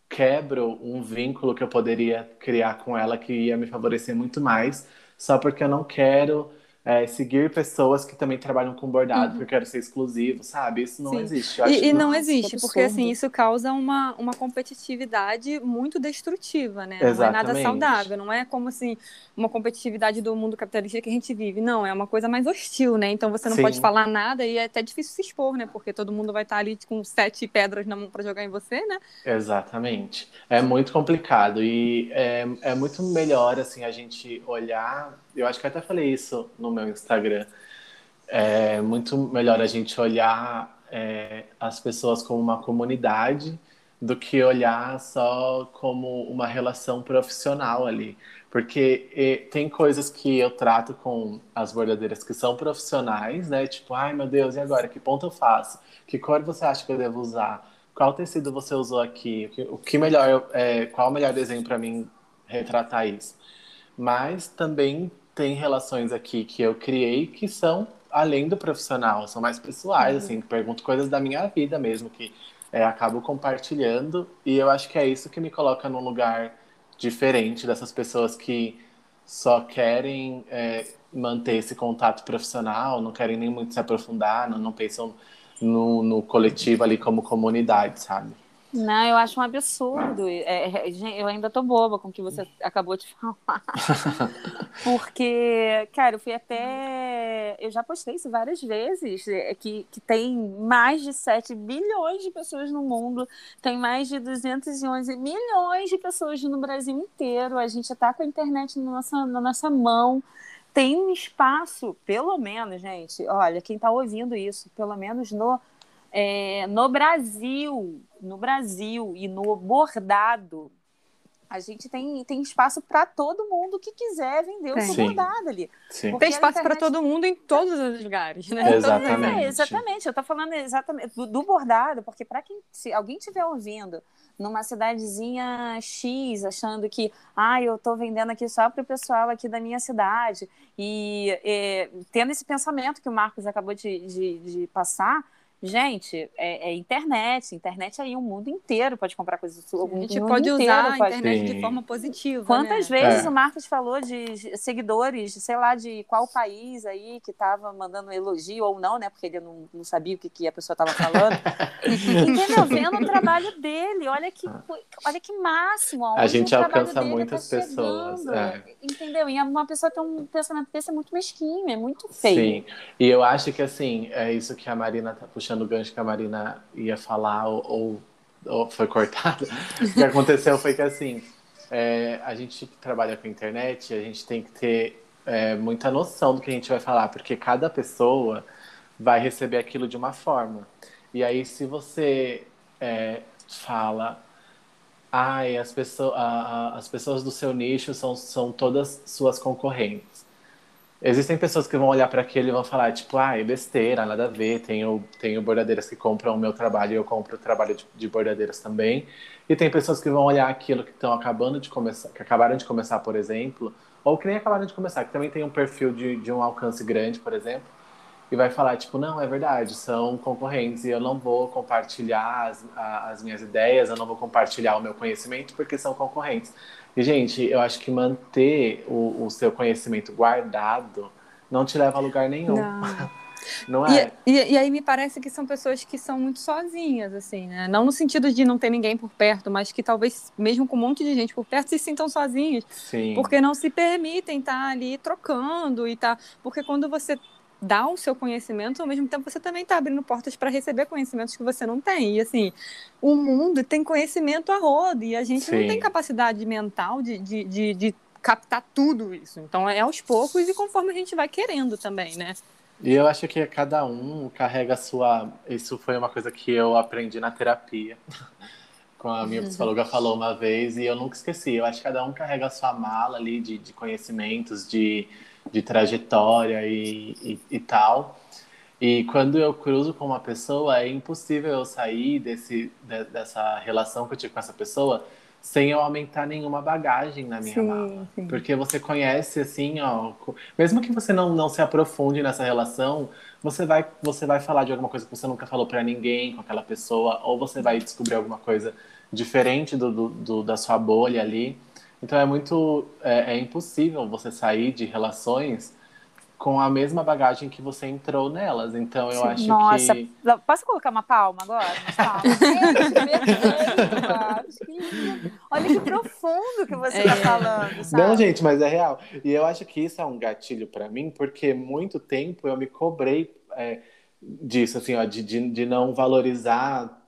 quebro um vínculo que eu poderia criar com ela que ia me favorecer muito mais, só porque eu não quero é, seguir pessoas que também trabalham com bordado, uhum. porque eu quero ser exclusivo, sabe? Isso não Sim. existe. e, e não, existe, porque assim, isso causa uma, uma competitividade muito destrutiva, né? Exatamente. Não é nada saudável, não é como assim, uma competitividade do mundo capitalista que a gente vive. Não, é uma coisa mais hostil, né? Então você não Sim. pode falar nada e é até difícil se expor, né? Porque todo mundo vai estar ali com sete pedras na mão para jogar em você, né? Exatamente. É muito complicado e é, é muito melhor, assim, a gente olhar eu acho que até falei isso no meu Instagram. É muito melhor a gente olhar é, as pessoas como uma comunidade do que olhar só como uma relação profissional ali. Porque e, tem coisas que eu trato com as bordadeiras que são profissionais, né? Tipo, ai meu Deus, e agora? Que ponto eu faço? Que cor você acha que eu devo usar? Qual tecido você usou aqui? O que, o que melhor, é, qual o melhor desenho para mim retratar isso? Mas também tem relações aqui que eu criei que são além do profissional, são mais pessoais, uhum. assim, pergunto coisas da minha vida mesmo, que é, acabo compartilhando, e eu acho que é isso que me coloca num lugar diferente dessas pessoas que só querem é, manter esse contato profissional, não querem nem muito se aprofundar, não, não pensam no, no coletivo ali como comunidade, sabe? Não, eu acho um absurdo. É, é eu ainda tô boba com o que você acabou de falar. Porque, cara, eu fui até. Eu já postei isso várias vezes, é, que, que tem mais de 7 bilhões de pessoas no mundo, tem mais de 211 milhões de pessoas no Brasil inteiro. A gente está com a internet na nossa, na nossa mão. Tem um espaço, pelo menos, gente, olha, quem está ouvindo isso, pelo menos no é, no Brasil, no Brasil e no bordado, a gente tem, tem espaço para todo mundo que quiser vender o seu bordado ali. Sim. Tem espaço internet... para todo mundo em todos os lugares, né? Exatamente. É, exatamente. Eu estou falando exatamente do, do bordado, porque para quem se alguém estiver ouvindo numa cidadezinha X, achando que, ah, eu estou vendendo aqui só para o pessoal aqui da minha cidade, e, e, tendo esse pensamento que o Marcos acabou de, de, de passar, Gente, é, é, internet. Internet aí o mundo inteiro pode comprar coisas. A gente pode usar a internet Sim. de forma positiva. Quantas né? vezes é. o Marcos falou de seguidores, sei lá, de qual país aí que estava mandando elogio ou não, né? Porque ele não, não sabia o que, que a pessoa estava falando. Entendeu? Vendo o trabalho dele. Olha que, olha que máximo. A gente alcança muitas tá pessoas. É. Entendeu? E uma pessoa tem um pensamento desse é muito mesquinho, é muito feio. Sim. E eu acho que assim, é isso que a Marina tá puxando puxando o gancho que a Marina ia falar ou, ou, foi cortada. o que aconteceu foi que assim, é, a gente que trabalha com internet, a gente tem que ter é, muita noção do que a gente vai falar, porque cada pessoa vai receber aquilo de uma forma. E aí, se você é, fala, ai, as, pessoas, a, a, as pessoas do seu nicho são, são todas suas concorrentes. Existem pessoas que vão olhar para aquilo e vão falar, tipo, ah, é besteira, nada a ver. Tenho, tenho bordadeiras que compram o meu trabalho e eu compro o trabalho de, de bordadeiras também. E tem pessoas que vão olhar aquilo que estão acabando de começar, que acabaram de começar, por exemplo, ou que nem acabaram de começar, que também tem um perfil de, de um alcance grande, por exemplo, e vai falar, tipo, não, é verdade, são concorrentes e eu não vou compartilhar as, as minhas ideias, eu não vou compartilhar o meu conhecimento porque são concorrentes. E, gente, eu acho que manter o, o seu conhecimento guardado não te leva a lugar nenhum. Não. Não é? E, e, e, aí me parece que são pessoas que são muito sozinhas, assim, né? Não no sentido de não ter ninguém por perto, mas que talvez, mesmo com um monte de gente por perto, se sintam sozinhos. Sim. Porque não se permitem estar ali trocando e tá. Porque quando você dá o seu conhecimento, ao mesmo tempo você também está abrindo portas para receber conhecimentos que você não tem. E assim, o mundo tem conhecimento a rodo e a gente Sim. não tem capacidade mental de, de, de, de, captar tudo isso. Então é aos poucos e conforme a gente vai querendo também, né? E eu acho que cada um carrega a sua. Isso foi uma coisa que eu aprendi na terapia. Com a minha psicóloga falou uma vez e eu nunca esqueci. Eu acho que cada um carrega a sua mala ali de, de conhecimentos, de, de trajetória e, e, e tal. E quando eu cruzo com uma pessoa, é impossível eu sair desse, de, dessa relação que eu tive com essa pessoa sem eu aumentar nenhuma bagagem na minha sim, mala. Sim. Porque você conhece, assim, ó. Mesmo que você não, não se aprofunde nessa relação, você vai, você vai falar de alguma coisa que você nunca falou para ninguém com aquela pessoa, ou você vai descobrir alguma coisa diferente do, do, do da sua bolha ali. Então é muito. É, é impossível você sair de relações com a mesma bagagem que você entrou nelas. Então eu acho Nossa, que. Posso colocar uma palma agora? Olha que profundo que você está é. falando. Sabe? Não, gente, mas é real. E eu acho que isso é um gatilho para mim, porque muito tempo eu me cobrei é, disso, assim, ó, de, de, de não valorizar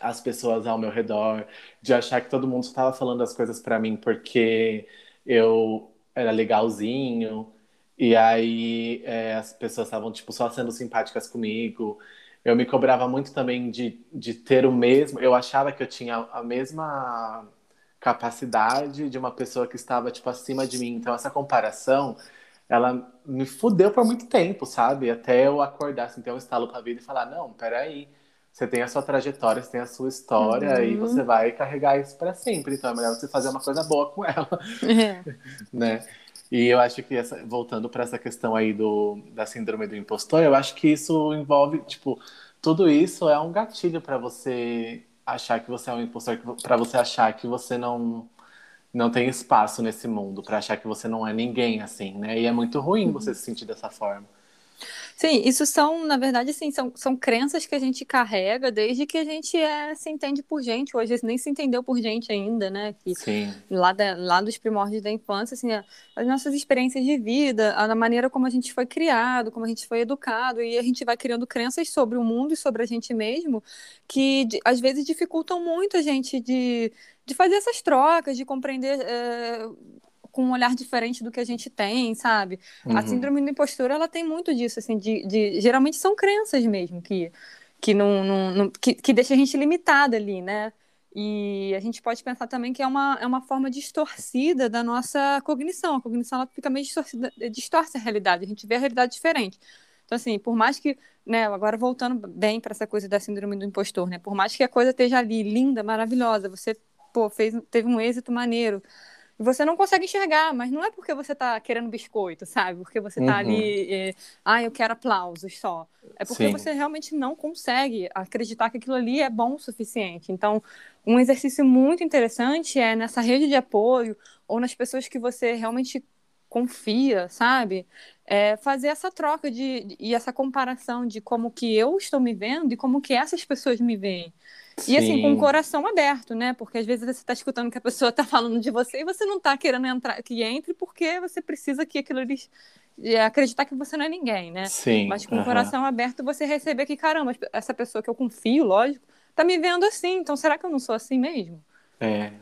as pessoas ao meu redor, de achar que todo mundo estava falando as coisas para mim porque eu era legalzinho e aí é, as pessoas estavam tipo só sendo simpáticas comigo. Eu me cobrava muito também de, de ter o mesmo. Eu achava que eu tinha a mesma capacidade de uma pessoa que estava tipo acima de mim. Então essa comparação, ela me fudeu por muito tempo, sabe? Até eu acordar, assim, ter um estalo pra vida e falar, não, peraí, você tem a sua trajetória, você tem a sua história uhum. e você vai carregar isso para sempre. Então é melhor você fazer uma coisa boa com ela, é. né? E eu acho que, essa, voltando para essa questão aí do, da síndrome do impostor, eu acho que isso envolve, tipo, tudo isso é um gatilho para você achar que você é um impostor, para você achar que você não não tem espaço nesse mundo, para achar que você não é ninguém, assim, né? E é muito ruim uhum. você se sentir dessa forma. Sim, isso são, na verdade, assim, são, são crenças que a gente carrega desde que a gente é, se entende por gente. Hoje nem se entendeu por gente ainda, né? Que, Sim. Lá, da, lá dos primórdios da infância, assim, as nossas experiências de vida, a maneira como a gente foi criado, como a gente foi educado, e a gente vai criando crenças sobre o mundo e sobre a gente mesmo, que às vezes dificultam muito a gente de, de fazer essas trocas, de compreender. É, com um olhar diferente do que a gente tem, sabe? Uhum. A síndrome do impostor, ela tem muito disso, assim, de, de geralmente são crenças mesmo que que não, não, não que, que deixa a gente limitada ali, né? E a gente pode pensar também que é uma, é uma forma distorcida da nossa cognição. A cognição ela fica meio distorcida, distorce a realidade, a gente vê a realidade diferente. Então, assim, por mais que, né, agora voltando bem para essa coisa da síndrome do impostor, né, por mais que a coisa esteja ali, linda, maravilhosa, você, pô, fez, teve um êxito maneiro, você não consegue enxergar, mas não é porque você está querendo biscoito, sabe? Porque você está uhum. ali, é, ah, eu quero aplausos só. É porque Sim. você realmente não consegue acreditar que aquilo ali é bom o suficiente. Então, um exercício muito interessante é nessa rede de apoio ou nas pessoas que você realmente confia, sabe? É fazer essa troca de, de, e essa comparação de como que eu estou me vendo e como que essas pessoas me veem. Sim. E assim, com o coração aberto, né? Porque às vezes você está escutando que a pessoa está falando de você e você não está querendo entrar, que entre porque você precisa que aquilo ali é, acreditar que você não é ninguém, né? Sim. Mas com o coração aberto você receber que, caramba, essa pessoa que eu confio, lógico, tá me vendo assim, então será que eu não sou assim mesmo? É,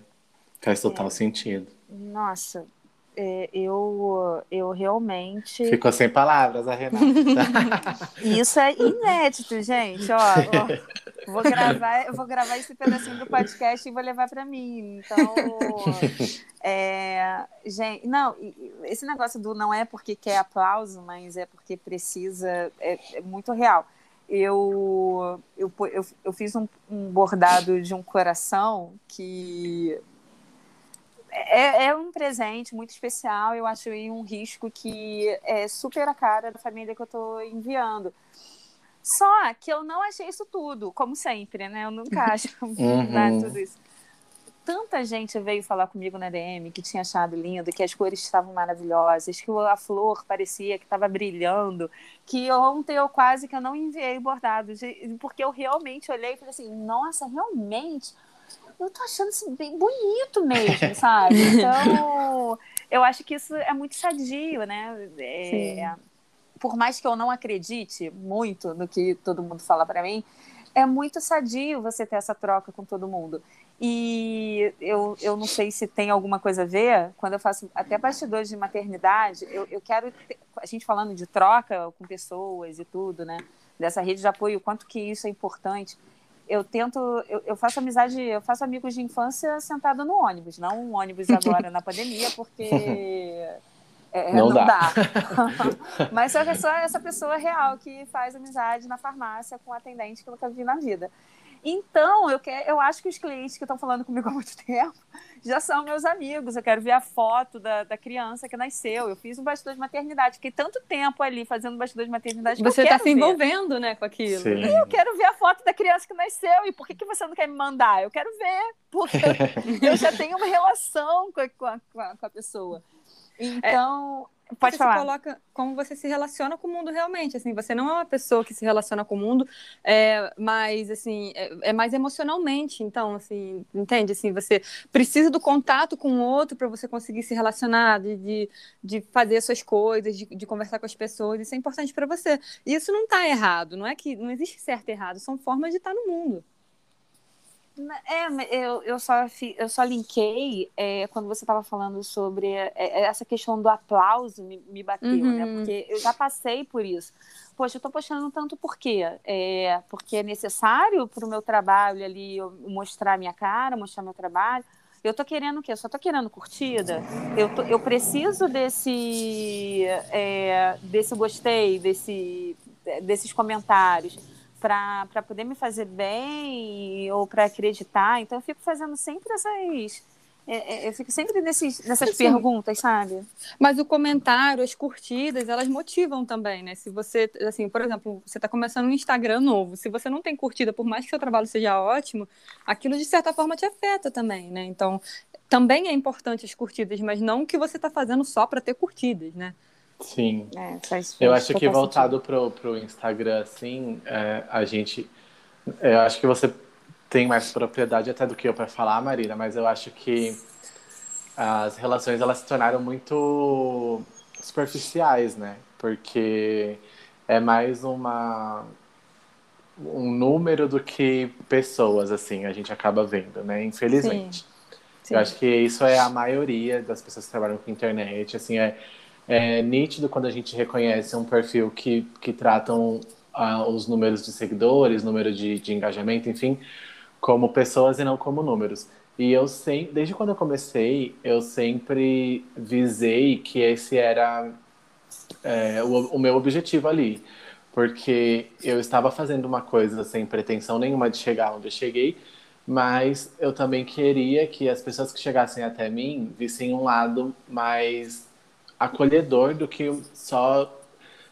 faz total é. sentido. Nossa, é, eu, eu realmente. Ficou sem palavras a Renata. Isso é inédito, gente. Ó, ó, vou, gravar, vou gravar esse pedacinho do podcast e vou levar para mim. Então, é, gente, não, esse negócio do não é porque quer aplauso, mas é porque precisa, é, é muito real. Eu, eu, eu, eu fiz um, um bordado de um coração que é, é, um presente muito especial, eu acho e um risco que é super a cara da família que eu estou enviando. Só que eu não achei isso tudo, como sempre, né? Eu nunca acho uhum. tudo isso. Tanta gente veio falar comigo na DM que tinha achado lindo, que as cores estavam maravilhosas, que a flor parecia que estava brilhando, que ontem eu quase que eu não enviei bordado, porque eu realmente olhei e falei assim, nossa, realmente eu tô achando isso bem bonito mesmo, sabe? Então, eu acho que isso é muito sadio, né? É, por mais que eu não acredite muito no que todo mundo fala para mim, é muito sadio você ter essa troca com todo mundo. E eu, eu não sei se tem alguma coisa a ver, quando eu faço até bastidores de maternidade, eu, eu quero, ter, a gente falando de troca com pessoas e tudo, né? Dessa rede de apoio, o quanto que isso é importante eu tento, eu, eu, faço amizade, eu faço amigos de infância sentada no ônibus, não um ônibus agora na pandemia, porque É, Não não, dá. dá. Mas só que é só essa pessoa real que faz amizade na farmácia com um atendente que eu nunca vi na vida. Então, eu, quero, eu acho que os clientes que estão falando comigo há muito tempo já são meus amigos. Eu quero ver a foto da, da criança que nasceu. Eu fiz um bastidor de maternidade. Fiquei tanto tempo ali fazendo bastidor de maternidade Você está se envolvendo, né, com aquilo. Sim. Eu quero ver a foto da criança que nasceu. E por que, que você não quer me mandar? Eu quero ver. Porque eu já tenho uma relação com a, com a- com a pessoa. Então, pode você falar. Se coloca como você se relaciona com o mundo realmente. Assim, você não é uma pessoa que se relaciona com o mundo, é, mas assim é, é mais emocionalmente. Então, assim, entende? Assim, você precisa do contato com o outro para você conseguir se relacionar, de, de, de fazer as suas coisas, de, de conversar com as pessoas. Isso é importante para você. E isso não está errado. Não é que não existe certo e errado. São formas de estar no mundo. É, eu, eu, só, eu só linkei é, quando você estava falando sobre é, é, essa questão do aplauso me, me bateu, Uhum. né? Porque eu já passei por isso. Poxa, eu tô postando tanto por quê? É, porque é necessário para o meu trabalho ali mostrar minha cara, mostrar meu trabalho. Eu tô querendo o quê? Eu só tô querendo curtida. Eu, tô- eu preciso desse, é, desse gostei, desse, desses comentários para poder me fazer bem ou para acreditar. Então eu fico fazendo sempre essas. é, é, Eu fico sempre nesses, nessas Assim, perguntas, sabe? Mas o comentário, as curtidas, elas motivam também, né? Se você, assim, por exemplo, você está começando um Instagram novo, se você não tem curtida, por mais que seu trabalho seja ótimo, aquilo de certa forma te afeta também, né? Então, também é importante as curtidas, mas não o que você está fazendo só para ter curtidas, né? Sim. É, Eu acho que voltado pro, pro Instagram, assim, é, a gente. Eu acho que você tem mais propriedade até do que eu para falar, Marina, mas eu acho que as relações elas se tornaram muito superficiais, né? Porque é mais uma um número do que pessoas, assim, a gente acaba vendo, né? Infelizmente. Sim. Eu acho que isso é a maioria das pessoas que trabalham com internet. Assim, é, é nítido quando a gente reconhece um perfil que, que tratam ah, os números de seguidores, número de, de engajamento, enfim, como pessoas e não como números. E eu sempre, desde quando eu comecei, eu sempre visei que esse era é, o, o meu objetivo ali. Porque eu estava fazendo uma coisa sem pretensão nenhuma de chegar onde eu cheguei, mas eu também queria que as pessoas que chegassem até mim vissem um lado mais acolhedor do que só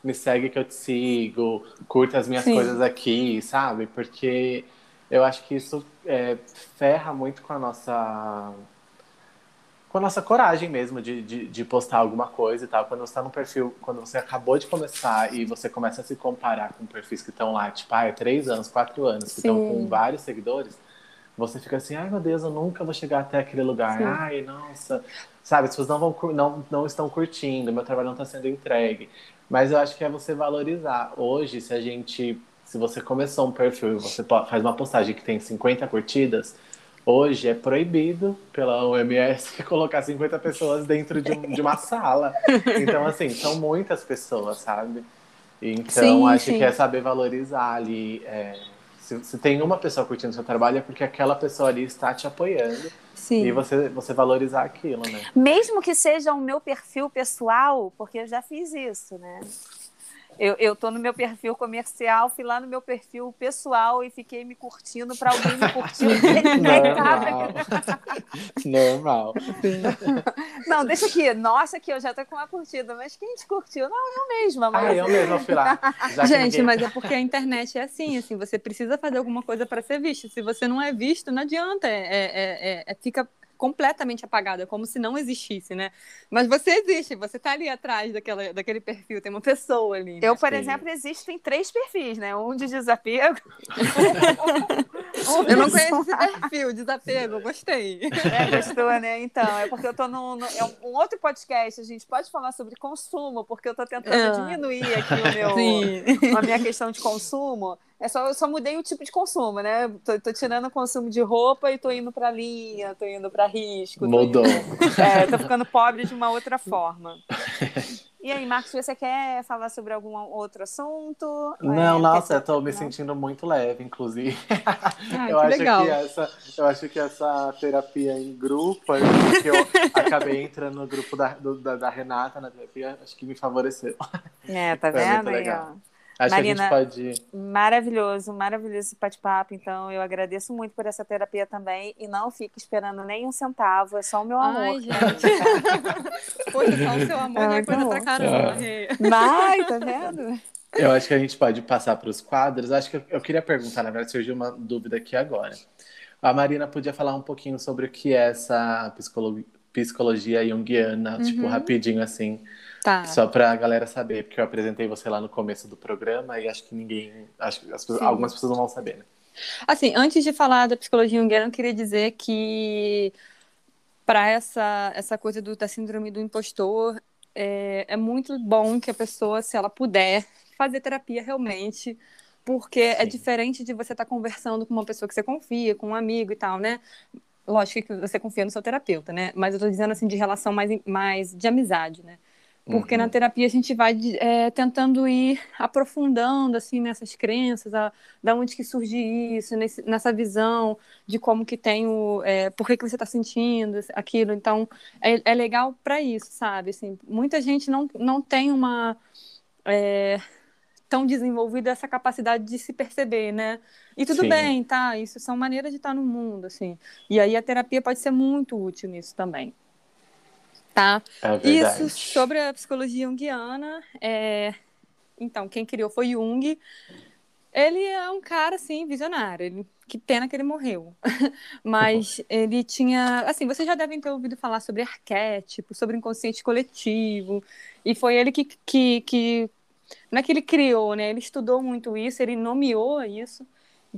me segue que eu te sigo, curta as minhas Sim. coisas aqui, sabe? Porque eu acho que isso é, ferra muito com a nossa com a nossa coragem mesmo de, de, de postar alguma coisa e tal. Quando você tá no perfil, quando você acabou de começar e você começa a se comparar com perfis que estão lá, tipo, ah, é três anos, quatro anos, que estão com vários seguidores, você fica assim, ai meu Deus, eu nunca vou chegar até aquele lugar. Sim. Ai, nossa. Sabe, as pessoas não, vão, não, não estão curtindo, meu trabalho não está sendo entregue. Mas eu acho que é você valorizar. Hoje, se a gente. Se você começou um perfil e você faz uma postagem que tem 50 curtidas, hoje é proibido pela OMS colocar 50 pessoas dentro de, um- de uma sala. Então, assim, são muitas pessoas, sabe? Então, Sim, acho sim. que é saber valorizar ali. é, se, se tem uma pessoa curtindo seu trabalho, é porque aquela pessoa ali está te apoiando. Sim. E você, você valorizar aquilo, né? Mesmo que seja o meu perfil pessoal, porque eu já fiz isso, né? Eu, eu tô no meu perfil comercial, fui lá no meu perfil pessoal e fiquei me curtindo para alguém me curtir. Normal. Normal. Não, deixa aqui. Nossa, que eu já tô com uma curtida. Mas quem te curtiu? Não, eu mesma. Mas... Ah, eu mesma fui lá. Gente, ninguém- mas é porque a internet é assim, assim, você precisa fazer alguma coisa para ser visto. Se você não é visto, não adianta, é, é- é- é- fica completamente apagado, é como se não existisse, né? Mas você existe, você tá ali atrás daquela, daquele perfil, tem uma pessoa ali. né? Eu, por Sim. exemplo, existo em três perfis, né? Um de desapego. um Eu não conheço esse perfil, desapego, gostei. É, gostou, né? Então, é porque eu tô num, num- é um outro podcast, a gente pode falar sobre consumo, porque eu tô tentando Ah. diminuir aqui o meu, Sim. a minha questão de consumo. É só, eu só mudei o tipo de consumo, né? Tô, tô tirando o consumo de roupa e tô indo pra linha, tô indo pra risco. tô Mudou. indo- é, tô ficando pobre de uma outra forma. E aí, Marcos, você quer falar sobre algum outro assunto? Não, é, nossa, eu tô me sentindo muito leve, inclusive. Ai, eu, que acho legal. que essa, eu acho que essa terapia em grupo, que eu acabei entrando no grupo da, do- da, da Renata na terapia, acho que me favoreceu. É, tá Foi muito vendo aí, legal. ó? Acho Marina, que a gente pode. Maravilhoso, maravilhoso esse bate-papo. Então, eu agradeço muito por essa terapia também. E não fique esperando nem um centavo, é só o meu amor. Ai, gente. Poxa, só o seu amor É é coisa bom. pra caramba. Mas, tá vendo? Eu acho que a gente pode passar para os quadros. Acho que eu, eu queria perguntar, na verdade, surgiu uma dúvida aqui agora. A Marina podia falar um pouquinho sobre o que é essa psicolo- psicologia junguiana, tipo, rapidinho assim, Tá. só para a galera saber, porque eu apresentei você lá no começo do programa e acho que ninguém, acho que pessoas- algumas pessoas não vão saber, né? Assim, antes de falar da psicologia junguiana, eu queria dizer que para essa, essa coisa do, da síndrome do impostor, é, é muito bom que a pessoa, se ela puder, fazer terapia realmente, porque é Sim. diferente de você estar conversando com uma pessoa que você confia, com um amigo e tal, né? Lógico que você confia no seu terapeuta, né? Mas eu tô dizendo assim de relação mais, mais de amizade, né? Porque Uhum. na terapia a gente vai é, tentando ir aprofundando assim nessas crenças, a, da onde que surge isso, nesse, nessa visão de como que tem o, é, por que, que você está sentindo aquilo. Então é, é legal para isso, sabe? Assim, muita gente não, não tem uma é, tão desenvolvida essa capacidade de se perceber, né? E tudo Sim. bem, tá? Isso são maneiras de estar no mundo, assim. E aí a terapia pode ser muito útil nisso também. Tá? É. Isso sobre a psicologia junguiana. É... Então, quem criou foi Jung. Ele é um cara, assim, visionário. Ele... Que pena que ele morreu. Mas ele tinha. Assim, vocês já devem ter ouvido falar sobre arquétipo, sobre inconsciente coletivo. E foi ele que. que, que... Não é que ele criou, né? Ele estudou muito isso, ele nomeou isso.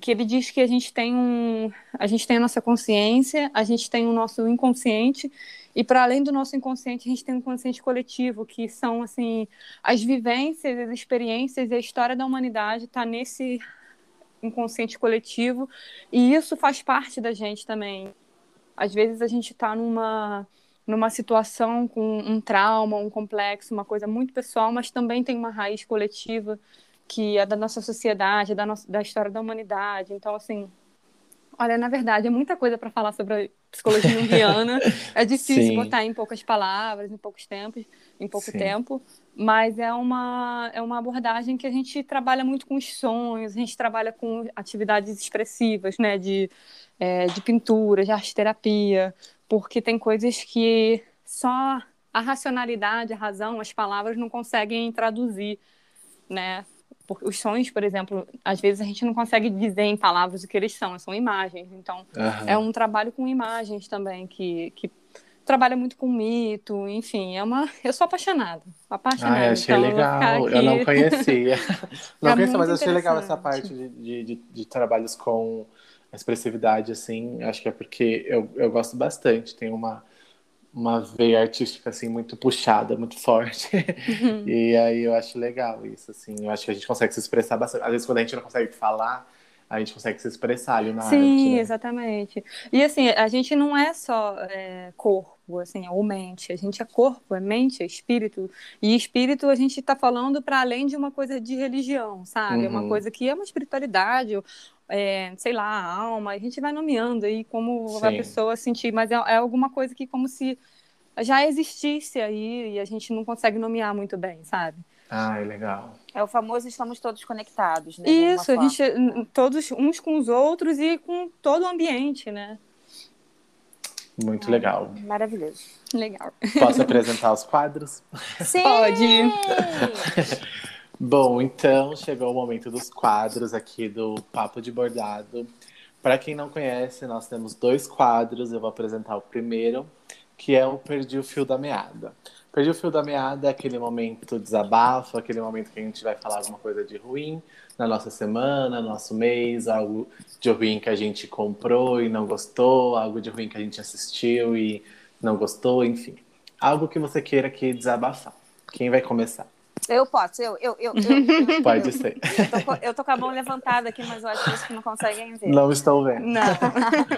Que ele diz que a gente tem um. A gente tem a nossa consciência, a gente tem o nosso inconsciente e para além do nosso inconsciente, a gente tem um inconsciente coletivo, que são assim as vivências, as experiências e a história da humanidade está nesse inconsciente coletivo e isso faz parte da gente também. Às vezes a gente está numa numa situação com um trauma, um complexo, uma coisa muito pessoal, mas também tem uma raiz coletiva que é da nossa sociedade, é da, nossa, da história da humanidade. Então, assim, olha, na verdade, é muita coisa para falar sobre a psicologia junguiana. É difícil Sim. botar em poucas palavras, em poucos tempos, em pouco Sim. tempo, mas é uma, é uma abordagem que a gente trabalha muito com os sonhos, a gente trabalha com atividades expressivas, né, de, é, de pintura, de arte terapia, porque tem coisas que só a racionalidade, a razão, as palavras não conseguem traduzir, né? Porque os sonhos, por exemplo, às vezes a gente não consegue dizer em palavras o que eles são, são imagens. Então, Aham. é um trabalho com imagens também, que, que trabalha muito com mito, enfim, é uma. Eu sou apaixonada. Apaixonada. Ai, achei então eu vou ficar legal. Eu aqui- não conhecia. não É conhecia, mas muito achei legal essa parte de, de, de, de trabalhos com expressividade, assim. Acho que é porque eu, eu gosto bastante. Tem uma, uma veia artística, assim, muito puxada, muito forte. Uhum. E aí eu acho legal isso, assim. Eu acho que a gente consegue se expressar bastante. Às vezes, quando a gente não consegue falar, a gente consegue se expressar ali na Sim, arte, né? exatamente. E assim, a gente não é só é, corpo, assim, ou mente. A gente é corpo, é mente, é espírito. E espírito a gente está falando para além de uma coisa de religião, sabe? É uma Uhum. coisa que é uma espiritualidade, é, sei lá, a alma. A gente vai nomeando aí como a Sim. pessoa sentir, mas é, é alguma coisa que como se já existisse aí e a gente não consegue nomear muito bem, sabe? Ai, legal. É o famoso estamos todos conectados, né? Isso, a gente, todos uns com os outros e com todo o ambiente, né? Muito legal. Maravilhoso. Legal. Posso apresentar os quadros? Sim! Pode. Bom, então chegou o momento dos quadros aqui do Papo de Bordado. Para quem não conhece, nós temos dois quadros. Eu vou apresentar o primeiro, que é o Perdi o Fio da Meada. Perdi o Fio da Meada aquele momento desabafo, aquele momento que a gente vai falar alguma coisa de ruim na nossa semana, no nosso mês, algo de ruim que a gente comprou e não gostou, algo de ruim que a gente assistiu e não gostou, enfim. Algo que você queira que desabafar. Quem vai começar? Eu posso, eu, eu, eu. eu Pode eu. ser. Eu tô, eu tô, com a mão levantada aqui, mas eu acho que vocês não conseguem ver. Não estou vendo. Não.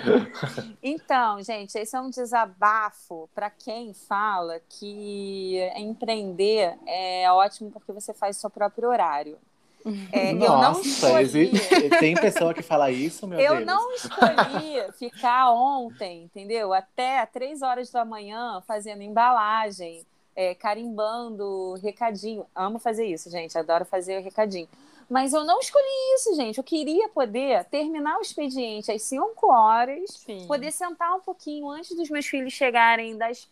então, gente, esse é um desabafo para quem fala que empreender é ótimo porque você faz seu próprio horário. É, Nossa, eu não escolhi... tem pessoa que fala isso, meu eu Deus. Eu não escolhi ficar ontem, entendeu? Até três horas da manhã fazendo embalagem, é, carimbando recadinho. Amo fazer isso, gente. Adoro fazer recadinho. Mas eu não escolhi isso, gente. Eu queria poder terminar o expediente às 5 horas, Sim. poder sentar um pouquinho antes dos meus filhos chegarem das.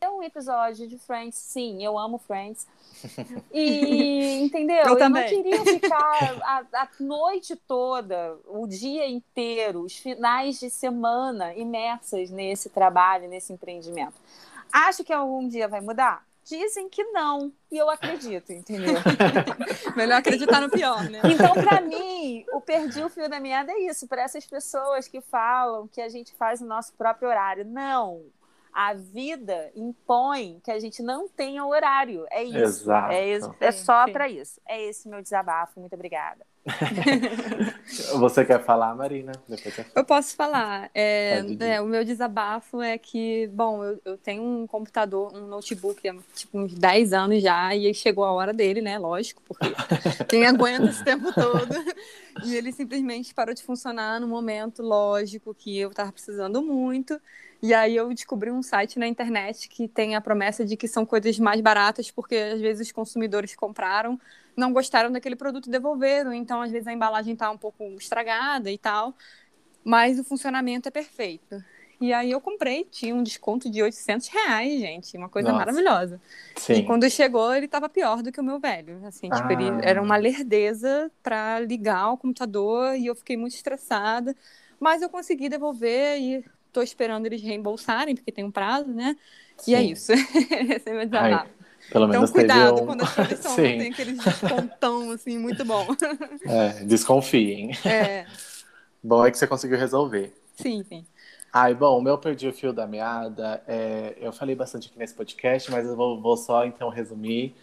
É um episódio de Friends, sim, eu amo Friends. E entendeu? Eu, eu não queria ficar a, a, noite toda, o dia inteiro, os finais de semana imersas nesse trabalho, nesse empreendimento. Acho que algum dia vai mudar? Dizem que não, e eu acredito, entendeu? Melhor acreditar no pior, né? Então, para mim, o perdi o fio da meada é isso, para essas pessoas que falam que a gente faz o nosso próprio horário. Não, a vida impõe que a gente não tenha horário. É isso. Exato. É, isso, é só para isso. É esse meu desabafo. Muito obrigada. Você quer falar, Marina? Eu posso falar. É, é, o meu desabafo é que, bom, eu, eu, tenho um computador, um notebook há tipo, uns 10 anos já, e chegou a hora dele, né? Lógico, porque quem aguenta esse tempo todo. E ele simplesmente parou de funcionar no momento, lógico, que eu estava precisando muito. E aí eu descobri um site na internet que tem a promessa de que são coisas mais baratas, porque às vezes os consumidores compraram, não gostaram daquele produto devolveram. Então, às vezes, a embalagem está um pouco estragada e tal. Mas o funcionamento é perfeito. E aí eu comprei, tinha um desconto de 800 reais, gente. Uma coisa Nossa. maravilhosa. Sim. E quando chegou, ele estava pior do que o meu velho. Assim, tipo, ele ah. era uma lerdeza para ligar o computador e eu fiquei muito estressada. Mas eu consegui devolver e Estou esperando eles reembolsarem, porque tem um prazo, né? Sim. E é isso. Esse é meu desabafo. Pelo então, menos cuidado um... quando as coisas são, tem aqueles descontão, assim, muito bom. É, desconfiem. É. Bom é que você conseguiu resolver. Sim, sim. Ai, bom, o meu perdi o fio da meada. É, eu falei bastante aqui nesse podcast, mas eu vou, vou, só então resumir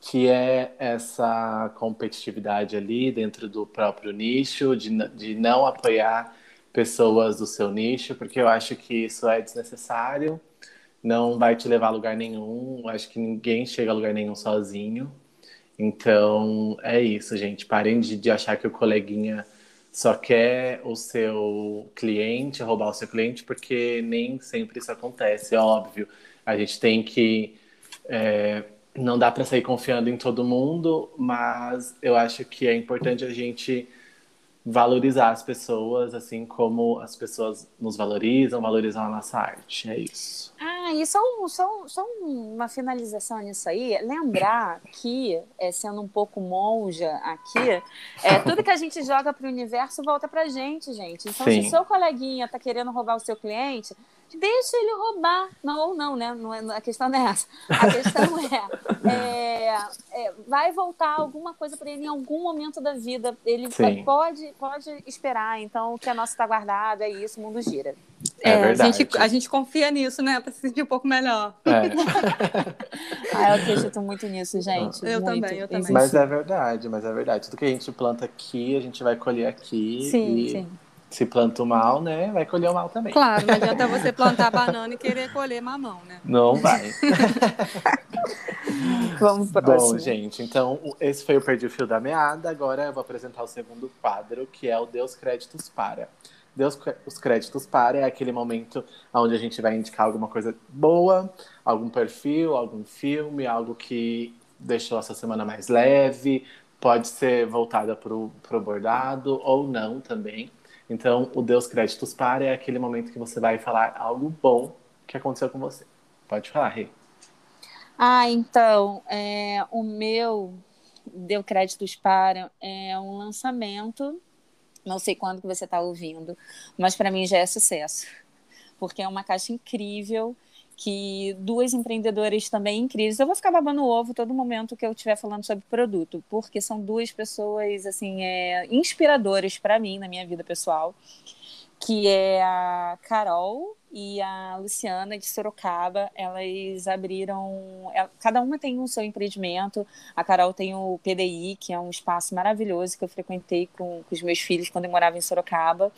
que é essa competitividade ali dentro do próprio nicho, de, de não apoiar pessoas do seu nicho, porque eu acho que isso é desnecessário, não vai te levar a lugar nenhum, eu acho que ninguém chega a lugar nenhum sozinho. Então, é isso, gente. Parem de, de achar que o coleguinha só quer o seu cliente, roubar o seu cliente, porque nem sempre isso acontece, é óbvio. A gente tem que. É, não dá para sair confiando em todo mundo, mas eu acho que é importante a gente valorizar as pessoas, assim como as pessoas nos valorizam, valorizam a nossa arte. É isso. Ah, e só, só, só uma finalização nisso aí, lembrar que, é, sendo um pouco monja aqui, é, tudo que a gente joga para o universo volta para a gente, gente. Então, Sim. se o seu coleguinha está querendo roubar o seu cliente, deixa ele roubar. Não, ou não, né? Não é, a questão não é essa. A questão é, é, é vai voltar alguma coisa para ele em algum momento da vida. Ele pode, pode esperar. Então, o que é nosso está guardado, é isso, o mundo gira. É, é a, gente, a gente confia nisso, né? Para se sentir um pouco melhor. É. ah, eu acredito muito nisso, gente. Eu muito. também, eu também. Mas é verdade, mas é verdade. Tudo que a gente planta aqui, a gente vai colher aqui. Sim, e... sim se planta o mal, né, vai colher o mal também. Claro, não adianta você plantar banana e querer colher mamão, né? Não vai. Vamos para Bom, gente, então esse foi o Perdi o Fio da Meada. Agora eu vou apresentar o segundo quadro, que é o Deus Créditos Para. Deus os créditos para é aquele momento onde a gente vai indicar alguma coisa boa, algum perfil, algum filme, algo que deixou essa semana mais leve, pode ser voltada para o bordado ou não também. Então, o Deus Créditos Para é aquele momento que você vai falar algo bom que aconteceu com você. Pode falar, Rê. Ah, então, é, o meu Deu Créditos Para é um lançamento, não sei quando que você está ouvindo, mas para mim já é sucesso, porque é uma caixa incrível, que duas empreendedoras também incríveis. Eu vou ficar babando o ovo todo momento que eu estiver falando sobre produto, porque são duas pessoas assim é, inspiradoras para mim na minha vida pessoal. Que é a Carol e a Luciana de Sorocaba. Elas abriram. É, cada uma tem o seu empreendimento. A Carol tem o PDI, que é um espaço maravilhoso que eu frequentei com, com os meus filhos quando eu morava em Sorocaba.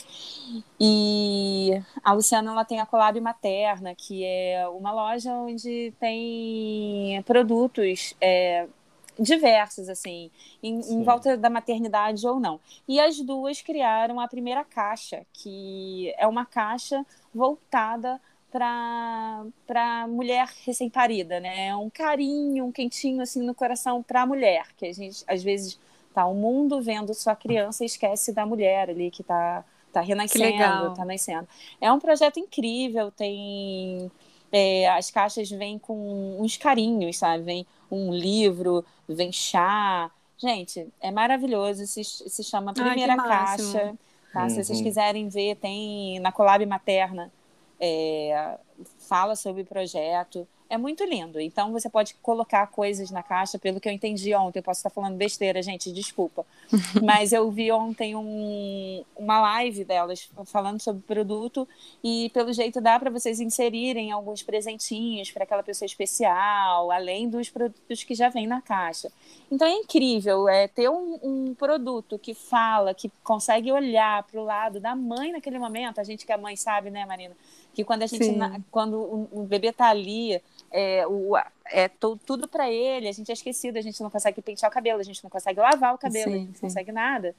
E a Luciana ela tem a Colab Materna, que é uma loja onde tem produtos. É, diversos, assim, em, em, volta da maternidade ou não. E as duas criaram a primeira caixa, que é uma caixa voltada para mulher recém-parida, né? É um carinho, um quentinho assim no coração para a mulher, que a gente às vezes tá o mundo vendo sua criança e esquece da mulher ali que está tá renascendo, está nascendo. É um projeto incrível, tem é, as caixas vêm com uns carinhos, sabe? Vem um livro, vem chá. Gente, é maravilhoso. Se, se chama Primeira Caixa. Tá? Uhum. Se vocês uhum. quiserem ver, tem na Colab Materna. É, fala sobre o projeto é muito lindo. Então você pode colocar coisas na caixa, pelo que eu entendi ontem. Eu posso estar falando besteira, gente, desculpa. Mas eu vi ontem um, uma live delas falando sobre o produto e pelo jeito dá para vocês inserirem alguns presentinhos para aquela pessoa especial, além dos produtos que já vem na caixa. Então é incrível é ter um, um produto que fala, que consegue olhar para o lado da mãe naquele momento. A gente que é mãe sabe, né, Marina? Que quando a gente, quando o, o bebê está ali, é, o, é tudo para ele, a gente é esquecido, a gente não consegue pentear o cabelo, a gente não consegue lavar o cabelo, sim, a gente não consegue nada.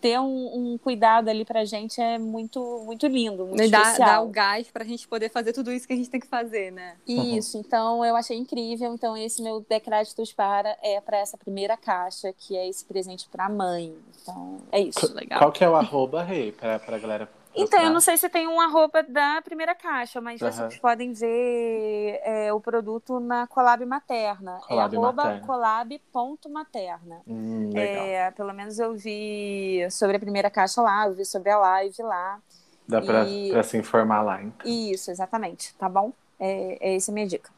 Ter um, um, cuidado ali pra gente é muito, muito lindo, muito e dá, especial. Dá o gás pra gente poder fazer tudo isso que a gente tem que fazer, né? Isso, uhum. então eu achei incrível. Então esse meu decréditos para é para essa primeira caixa, que é esse presente pra mãe. Então é isso. Legal. Qual que é o arroba, Rei, pra, pra galera então, eu não sei se tem um arroba da primeira caixa, mas uhum. vocês podem ver é, o produto na Colab Materna. É Colab é arroba colab.materna. Hum, é, pelo menos eu vi sobre a primeira caixa lá, eu vi sobre a live lá. Dá e... para se informar lá, então. Isso, exatamente. Tá bom? É, é essa a minha dica.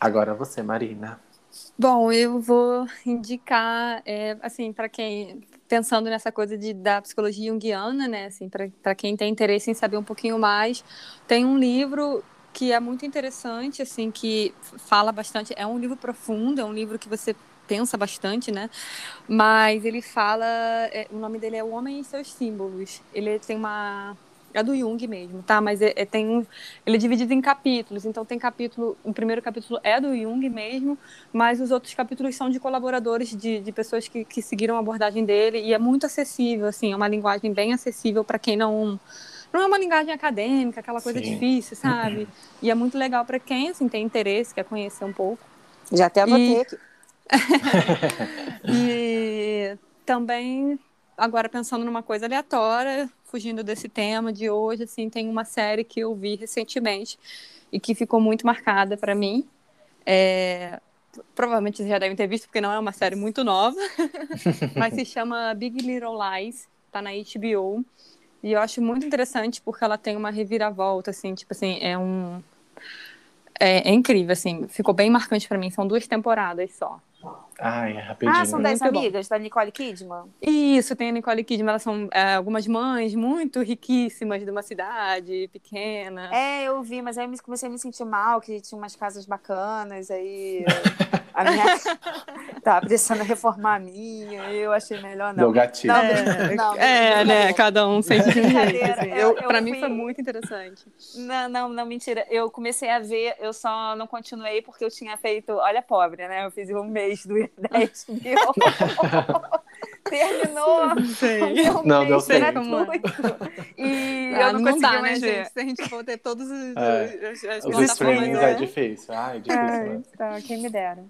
Agora você, Marina. Bom, eu vou indicar, é, assim, para quem pensando nessa coisa de, da psicologia junguiana, né? Assim, para quem tem interesse em saber um pouquinho mais, tem um livro que é muito interessante, assim, que fala bastante. É um livro profundo, é um livro que você pensa bastante, né? Mas ele fala, é, o nome dele é O Homem e seus Símbolos. Ele tem uma é do Jung mesmo, tá? Mas é, é, tem um, ele é dividido em capítulos. Então tem capítulo, o primeiro capítulo é do Jung mesmo, mas os outros capítulos são de colaboradores, de, de pessoas que, que seguiram a abordagem dele e é muito acessível, assim, é uma linguagem bem acessível para quem não não é uma linguagem acadêmica, aquela coisa Sim. difícil, sabe? Uhum. E é muito legal para quem assim tem interesse, quer conhecer um pouco. Já até anotei e... aqui. e também agora pensando numa coisa aleatória, fugindo desse tema de hoje, assim, tem uma série que eu vi recentemente e que ficou muito marcada para mim. É, provavelmente vocês já devem ter visto, porque não é uma série muito nova, mas se chama Big Little Lies, tá na HBO. E eu acho muito interessante porque ela tem uma reviravolta, assim, tipo assim, é um. É, é incrível, assim, ficou bem marcante para mim. São duas temporadas só. Ai, é rapidinho. Ah, são 10 amigas bom. da Nicole Kidman? Isso, tem a Nicole Kidman. Elas são é, algumas mães muito riquíssimas de uma cidade pequena. É, eu vi, mas aí eu comecei a me sentir mal, que tinha umas casas bacanas, aí a minha tava precisando reformar a minha, eu achei melhor não. Deu gatilho. Não, é, não, é né, cada um sente de um jeito. Assim. Eu, eu, pra mim foi muito interessante. Não, não, não, mentira. Eu comecei a ver, eu só não continuei porque eu tinha feito, olha pobre, né, eu fiz um mês do 10 mil. Terminou. Sim. Não, deu certo. E ah, eu não, não dá, mais né, ver. gente? Se a gente for ter todos os, é. os, as os streamings é. é difícil. Ah, é difícil, Ai, né? Tá, quem me dera.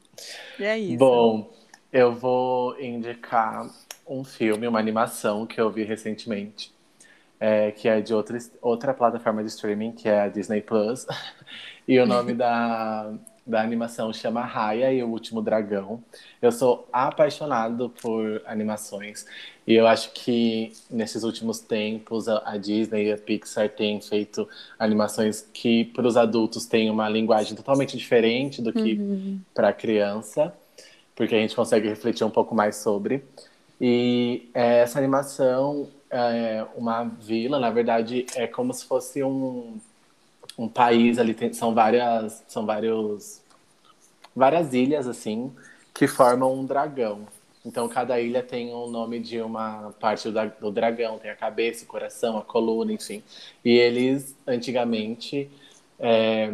E é isso. Bom, eu vou indicar um filme, uma animação que eu vi recentemente. É, que é de outra, outra plataforma de streaming, que é a Disney Plus. E o nome da, da animação chama Raya e o Último Dragão. Eu sou apaixonado por animações e eu acho que nesses últimos tempos a, a Disney e a Pixar têm feito animações que para os adultos têm uma linguagem totalmente diferente do que uhum. para a criança, porque a gente consegue refletir um pouco mais sobre. E essa animação é, uma vila, na verdade, é como se fosse um, um país ali, tem, são várias, são vários, várias ilhas, assim, que formam um dragão. Então, cada ilha tem o um nome de uma parte do, do dragão, tem a cabeça, o coração, a coluna, enfim. E eles, antigamente, é,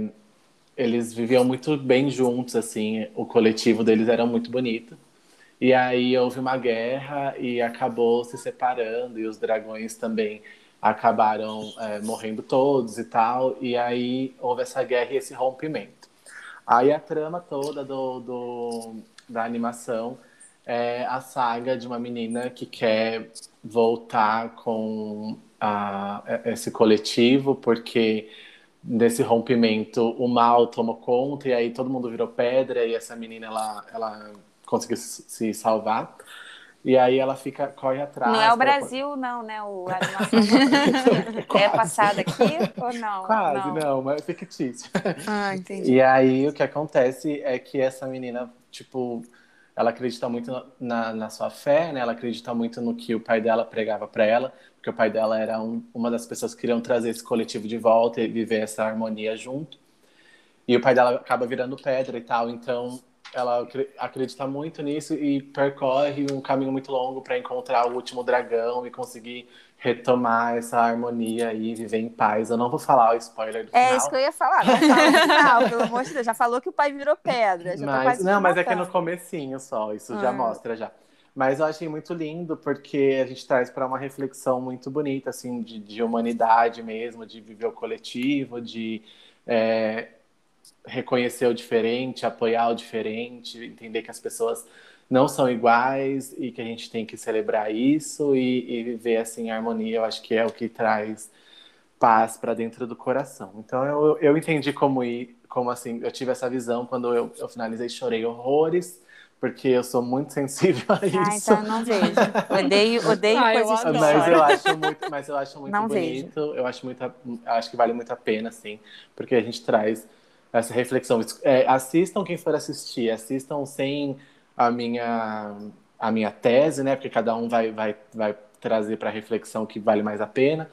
eles viviam muito bem juntos, assim, o coletivo deles era muito bonito. E aí houve uma guerra e acabou se separando, e os dragões também acabaram é, morrendo todos e tal. E aí houve essa guerra e esse rompimento. Aí a trama toda do, do da animação é a saga de uma menina que quer voltar com a, esse coletivo, porque nesse rompimento o mal tomou conta e aí todo mundo virou pedra e essa menina ela, ela conseguiu se salvar. E aí ela fica, corre atrás. Não é o Brasil, pra... não, né? O, é passada aqui ou não? Quase, não, não mas é fictício. Ah, entendi. E aí o que acontece é que essa menina, tipo, ela acredita muito na, na sua fé, né? Ela acredita muito no que o pai dela pregava para ela, porque o pai dela era um, uma das pessoas que queriam trazer esse coletivo de volta e viver essa harmonia junto. E o pai dela acaba virando pedra e tal, então ela acredita muito nisso e percorre um caminho muito longo para encontrar o último dragão e conseguir retomar essa harmonia e viver em paz. Eu não vou falar o spoiler do final. É isso que eu ia falar. Não fala no final, pelo amor de Deus. Já falou que o pai virou pedra. mas, não, mas é que é no comecinho só. Isso ah. já mostra já. Mas eu achei muito lindo porque a gente traz para uma reflexão muito bonita, assim, de, de, humanidade mesmo, de viver o coletivo, de é, reconhecer o diferente, apoiar o diferente, entender que as pessoas não são iguais e que a gente tem que celebrar isso e, e viver assim em harmonia. Eu acho que é o que traz paz para dentro do coração. Então eu, eu entendi como ir, como assim, eu tive essa visão quando eu, eu finalizei, chorei horrores porque eu sou muito sensível a isso. Ah, então eu não vejo. Odeio, odeio ah, coisas eu Mas eu acho muito, mas eu acho muito não bonito. Vejo. Eu acho muito, acho que vale muito a pena, assim, porque a gente traz essa reflexão. É, assistam quem for assistir, assistam sem a minha, a minha tese, né? Porque cada um vai, vai, vai trazer para reflexão que vale mais a pena.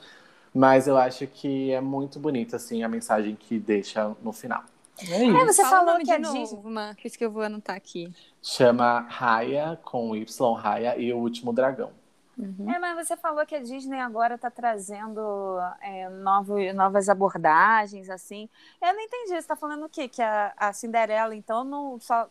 Mas eu acho que é muito bonito, assim, a mensagem que deixa no final. É, é você Fala falou que é novo, Marcos, que eu vou anotar aqui. Chama Raya, com Y, Raya, e o Último Dragão. Uhum. É, mas você falou que a Disney agora está trazendo é, novo, novas abordagens, assim. Eu não entendi. Você está falando o quê? Que a, a, Cinderela, então, não, só,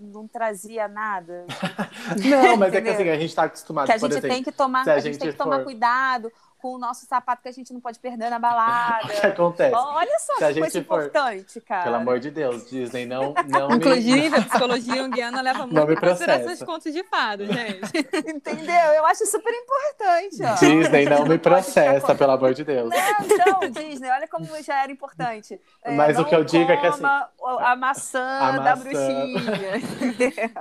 não trazia nada? não, mas é que assim, a gente está acostumado, Que a gente exemplo, tem que tomar, a, a gente tem que for... tomar cuidado com o nosso sapato que a gente não pode perder na balada. o que acontece? Olha só Se que coisa for... importante, cara. Pelo amor de Deus, Disney não, não Inclusive, me... a psicologia junguiana leva muito em consideração os contos de fado, gente. Entendeu? Eu acho super importante, ó. Disney não, me processa, pelo amor de Deus. Não, então, Disney, olha como já era importante. É, Mas o que eu digo é que assim... A maçã, a maçã... da bruxinha.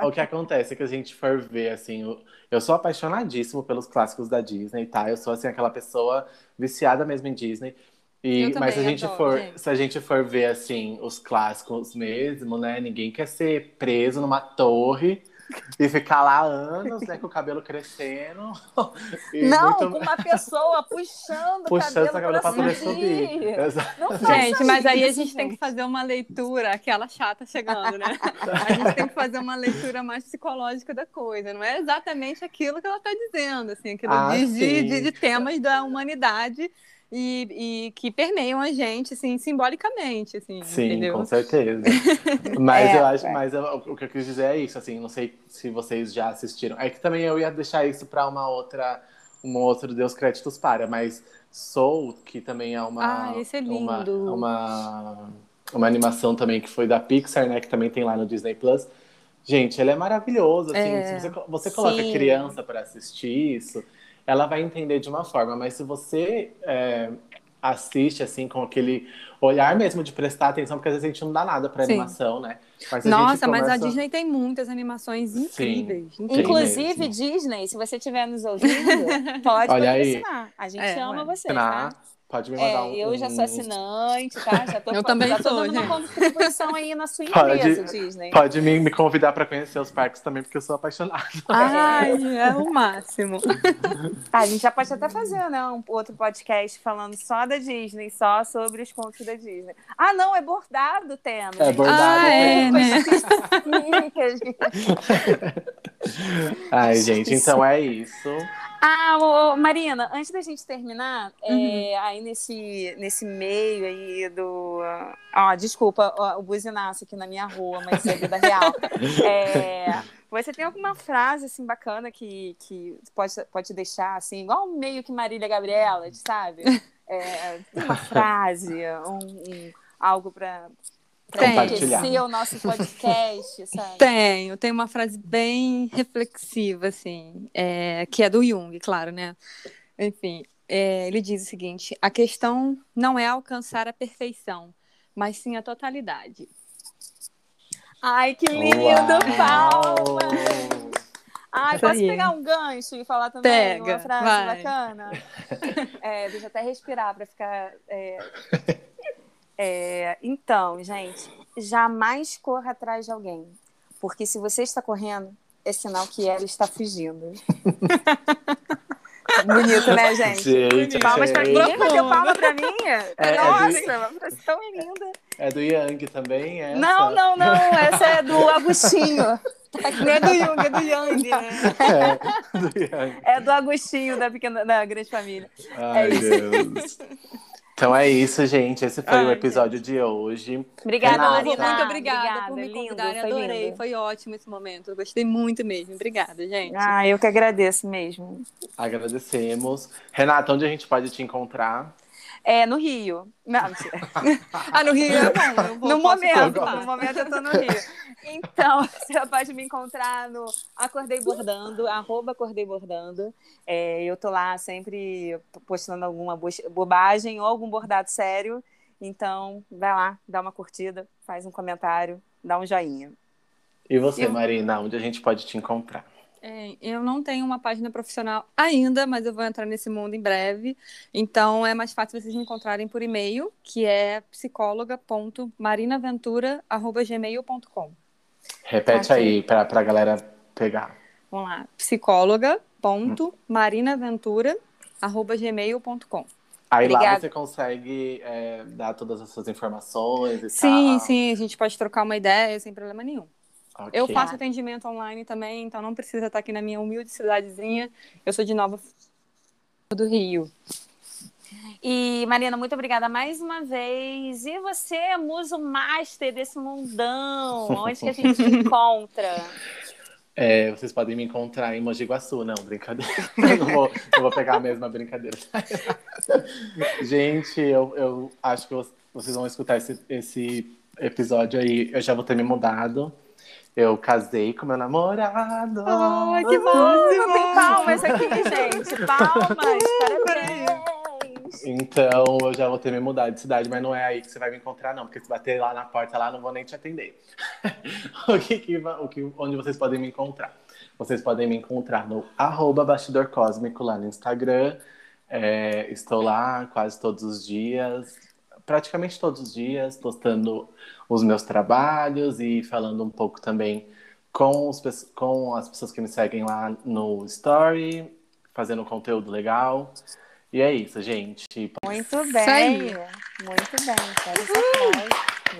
o que acontece é que a gente for ver, assim... O eu sou apaixonadíssimo pelos clássicos da Disney, tá? Eu sou assim aquela pessoa viciada mesmo em Disney. E, mas se a gente adoro, for, gente. se a gente for ver assim os clássicos mesmo, né? Ninguém quer ser preso numa torre e ficar lá anos, né, com o cabelo crescendo. não, muito... com uma pessoa puxando, puxando o cabelo para poder subir. Gente, mas aí a gente tem que fazer uma leitura, aquela chata chegando, né? A gente tem que fazer uma leitura mais psicológica da coisa. Não é exatamente aquilo que ela está dizendo, assim, aquilo ah, de, de, de temas da humanidade e, e, que permeiam a gente, assim, simbolicamente, assim, Sim, entendeu? com certeza. Mas é, eu acho, é. mas eu, o que eu quis dizer é isso, assim, não sei se vocês já assistiram. É que também eu ia deixar isso para uma outra, um outro Deus Créditos para, mas Soul, que também é uma... Ah, esse é lindo! Uma, uma, uma animação também que foi da Pixar, né, que também tem lá no Disney+. Plus. Gente, ele é maravilhoso, assim, é, você, você coloca sim. criança para assistir isso ela vai entender de uma forma, mas se você é, assiste assim com aquele olhar mesmo de prestar atenção, porque às vezes a gente não dá nada para animação, né? Mas Nossa, começa... mas a Disney tem muitas animações incríveis. Sim, Inclusive, Disney, se você estiver nos ouvindo, pode Olha patrocinar. A gente é, ama vocês, tá? Pode me mandar É, um. eu já sou assinante, tá? Já tô, Eu também já tô sou, dando uma gente. contribuição aí na sua Pode- empresa, Disney. Pode me, me convidar pra conhecer os parques também, porque eu sou apaixonado. Ai, é o máximo. Ah, a gente já pode até fazer, né? Um outro podcast falando só da Disney, só sobre os contos da Disney. Ah, não, é bordado o tema. É bordado. Ah, é, né? Ai, gente, então é isso. Ah, ô, ô, Marina, antes da gente terminar, é, Uhum. aí nesse, nesse meio aí do. Ó, desculpa ó, o buzinaço aqui na minha rua, mas é vida real. É, você tem alguma frase assim bacana que, que pode, pode deixar, assim, igual meio que Marília Gabriela, sabe? É, uma frase, um, um- algo para Tem. o nosso podcast, sabe? Tenho, tem uma frase bem reflexiva, assim, é, que é do Jung, claro, né? Enfim, é, ele diz o seguinte: a questão não é alcançar a perfeição, mas sim a totalidade. Ai, que lindo, Uau! palmas! Ai, posso pegar um gancho e falar também Pega, uma frase vai. bacana? É, deixa eu até respirar para ficar. é, é, então, gente, jamais corra atrás de alguém. Porque se você está correndo, é sinal que ela está fugindo. Bonito, né, gente? Gente, Palmas pra é, mim. Ninguém bateu palma pra mim? é Nossa, do- uma frase tão linda. é do Yang também, essa? Não, não, não. Essa é do Agostinho. Não é do Jung, é do Yang, né? É, do Yang. É do Agostinho da, pequena, da Grande Família. Ai, isso. Deus. Então é isso, gente. Esse foi o Ai, episódio de hoje. Obrigada, Renata. Marina. muito obrigada, por me lindo, convidarem, foi adorei, lindo. foi ótimo esse momento. Eu gostei muito mesmo. Obrigada, gente. Ah, eu que agradeço mesmo. Agradecemos. Renata, onde a gente pode te encontrar? É, no Rio. Não, mentira. Ah, no Rio é bom. Eu vou, no momento, no momento eu tô no Rio. Então, você pode me encontrar no Acordei Bordando, arroba Acordei Bordando. É, eu tô lá sempre postando alguma bo- bobagem ou algum bordado sério. Então, vai lá, dá uma curtida, faz um comentário, dá um joinha. E você, Eu- Marina, onde a gente pode te encontrar? É, eu não tenho uma página profissional ainda, mas eu vou entrar nesse mundo em breve. Então é mais fácil vocês me encontrarem por e-mail, que é psicóloga.marinaventura.gmail.com. Repete aí pra, pra galera pegar. Vamos lá, psicóloga.marinaventura.gmail.com. Aí lá Obrigada. você consegue é, dar todas as suas informações e Sim, tal. sim, a gente pode trocar uma ideia sem problema nenhum. Ok. Eu faço atendimento online também, então não precisa estar aqui na minha humilde cidadezinha. Eu sou de Nova do Rio. E, Marina, muito obrigada mais uma vez. E você é muso master desse mundão. Onde que a gente te encontra? É, vocês podem me encontrar em Mogi Guaçu, não, brincadeira. Eu não vou, eu vou pegar a mesma brincadeira. Gente, eu, eu acho que vo- vocês vão escutar esse, esse episódio aí. Eu já vou ter me mudado. Eu casei com meu namorado. Ai, que Uh, tem palmas aqui, gente. Palmas. Parabéns. Então eu já vou ter me mudado de cidade, mas não é aí que você vai me encontrar, não, porque se bater lá na porta lá, não vou nem te atender. o que que o que, onde vocês podem me encontrar? Vocês podem me encontrar no arroba bastidor cósmico lá no Instagram. É, estou lá quase todos os dias, praticamente todos os dias, postando os meus trabalhos e falando um pouco também com, os com as pessoas que me seguem lá no Story, fazendo conteúdo legal. E é isso, gente. Muito bem. aí. Muito bem.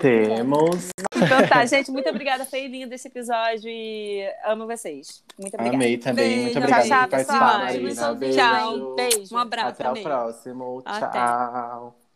Temos. Então tá, gente. Muito obrigada. Foi lindo esse episódio e amo vocês. Muito obrigada. Amei também. Beijo. Muito Tchau, obrigada tchau, por participar, pessoal. Marina. Beijos. Beijo. Tchau. Beijo. Um abraço. Até o próximo. Até. Tchau.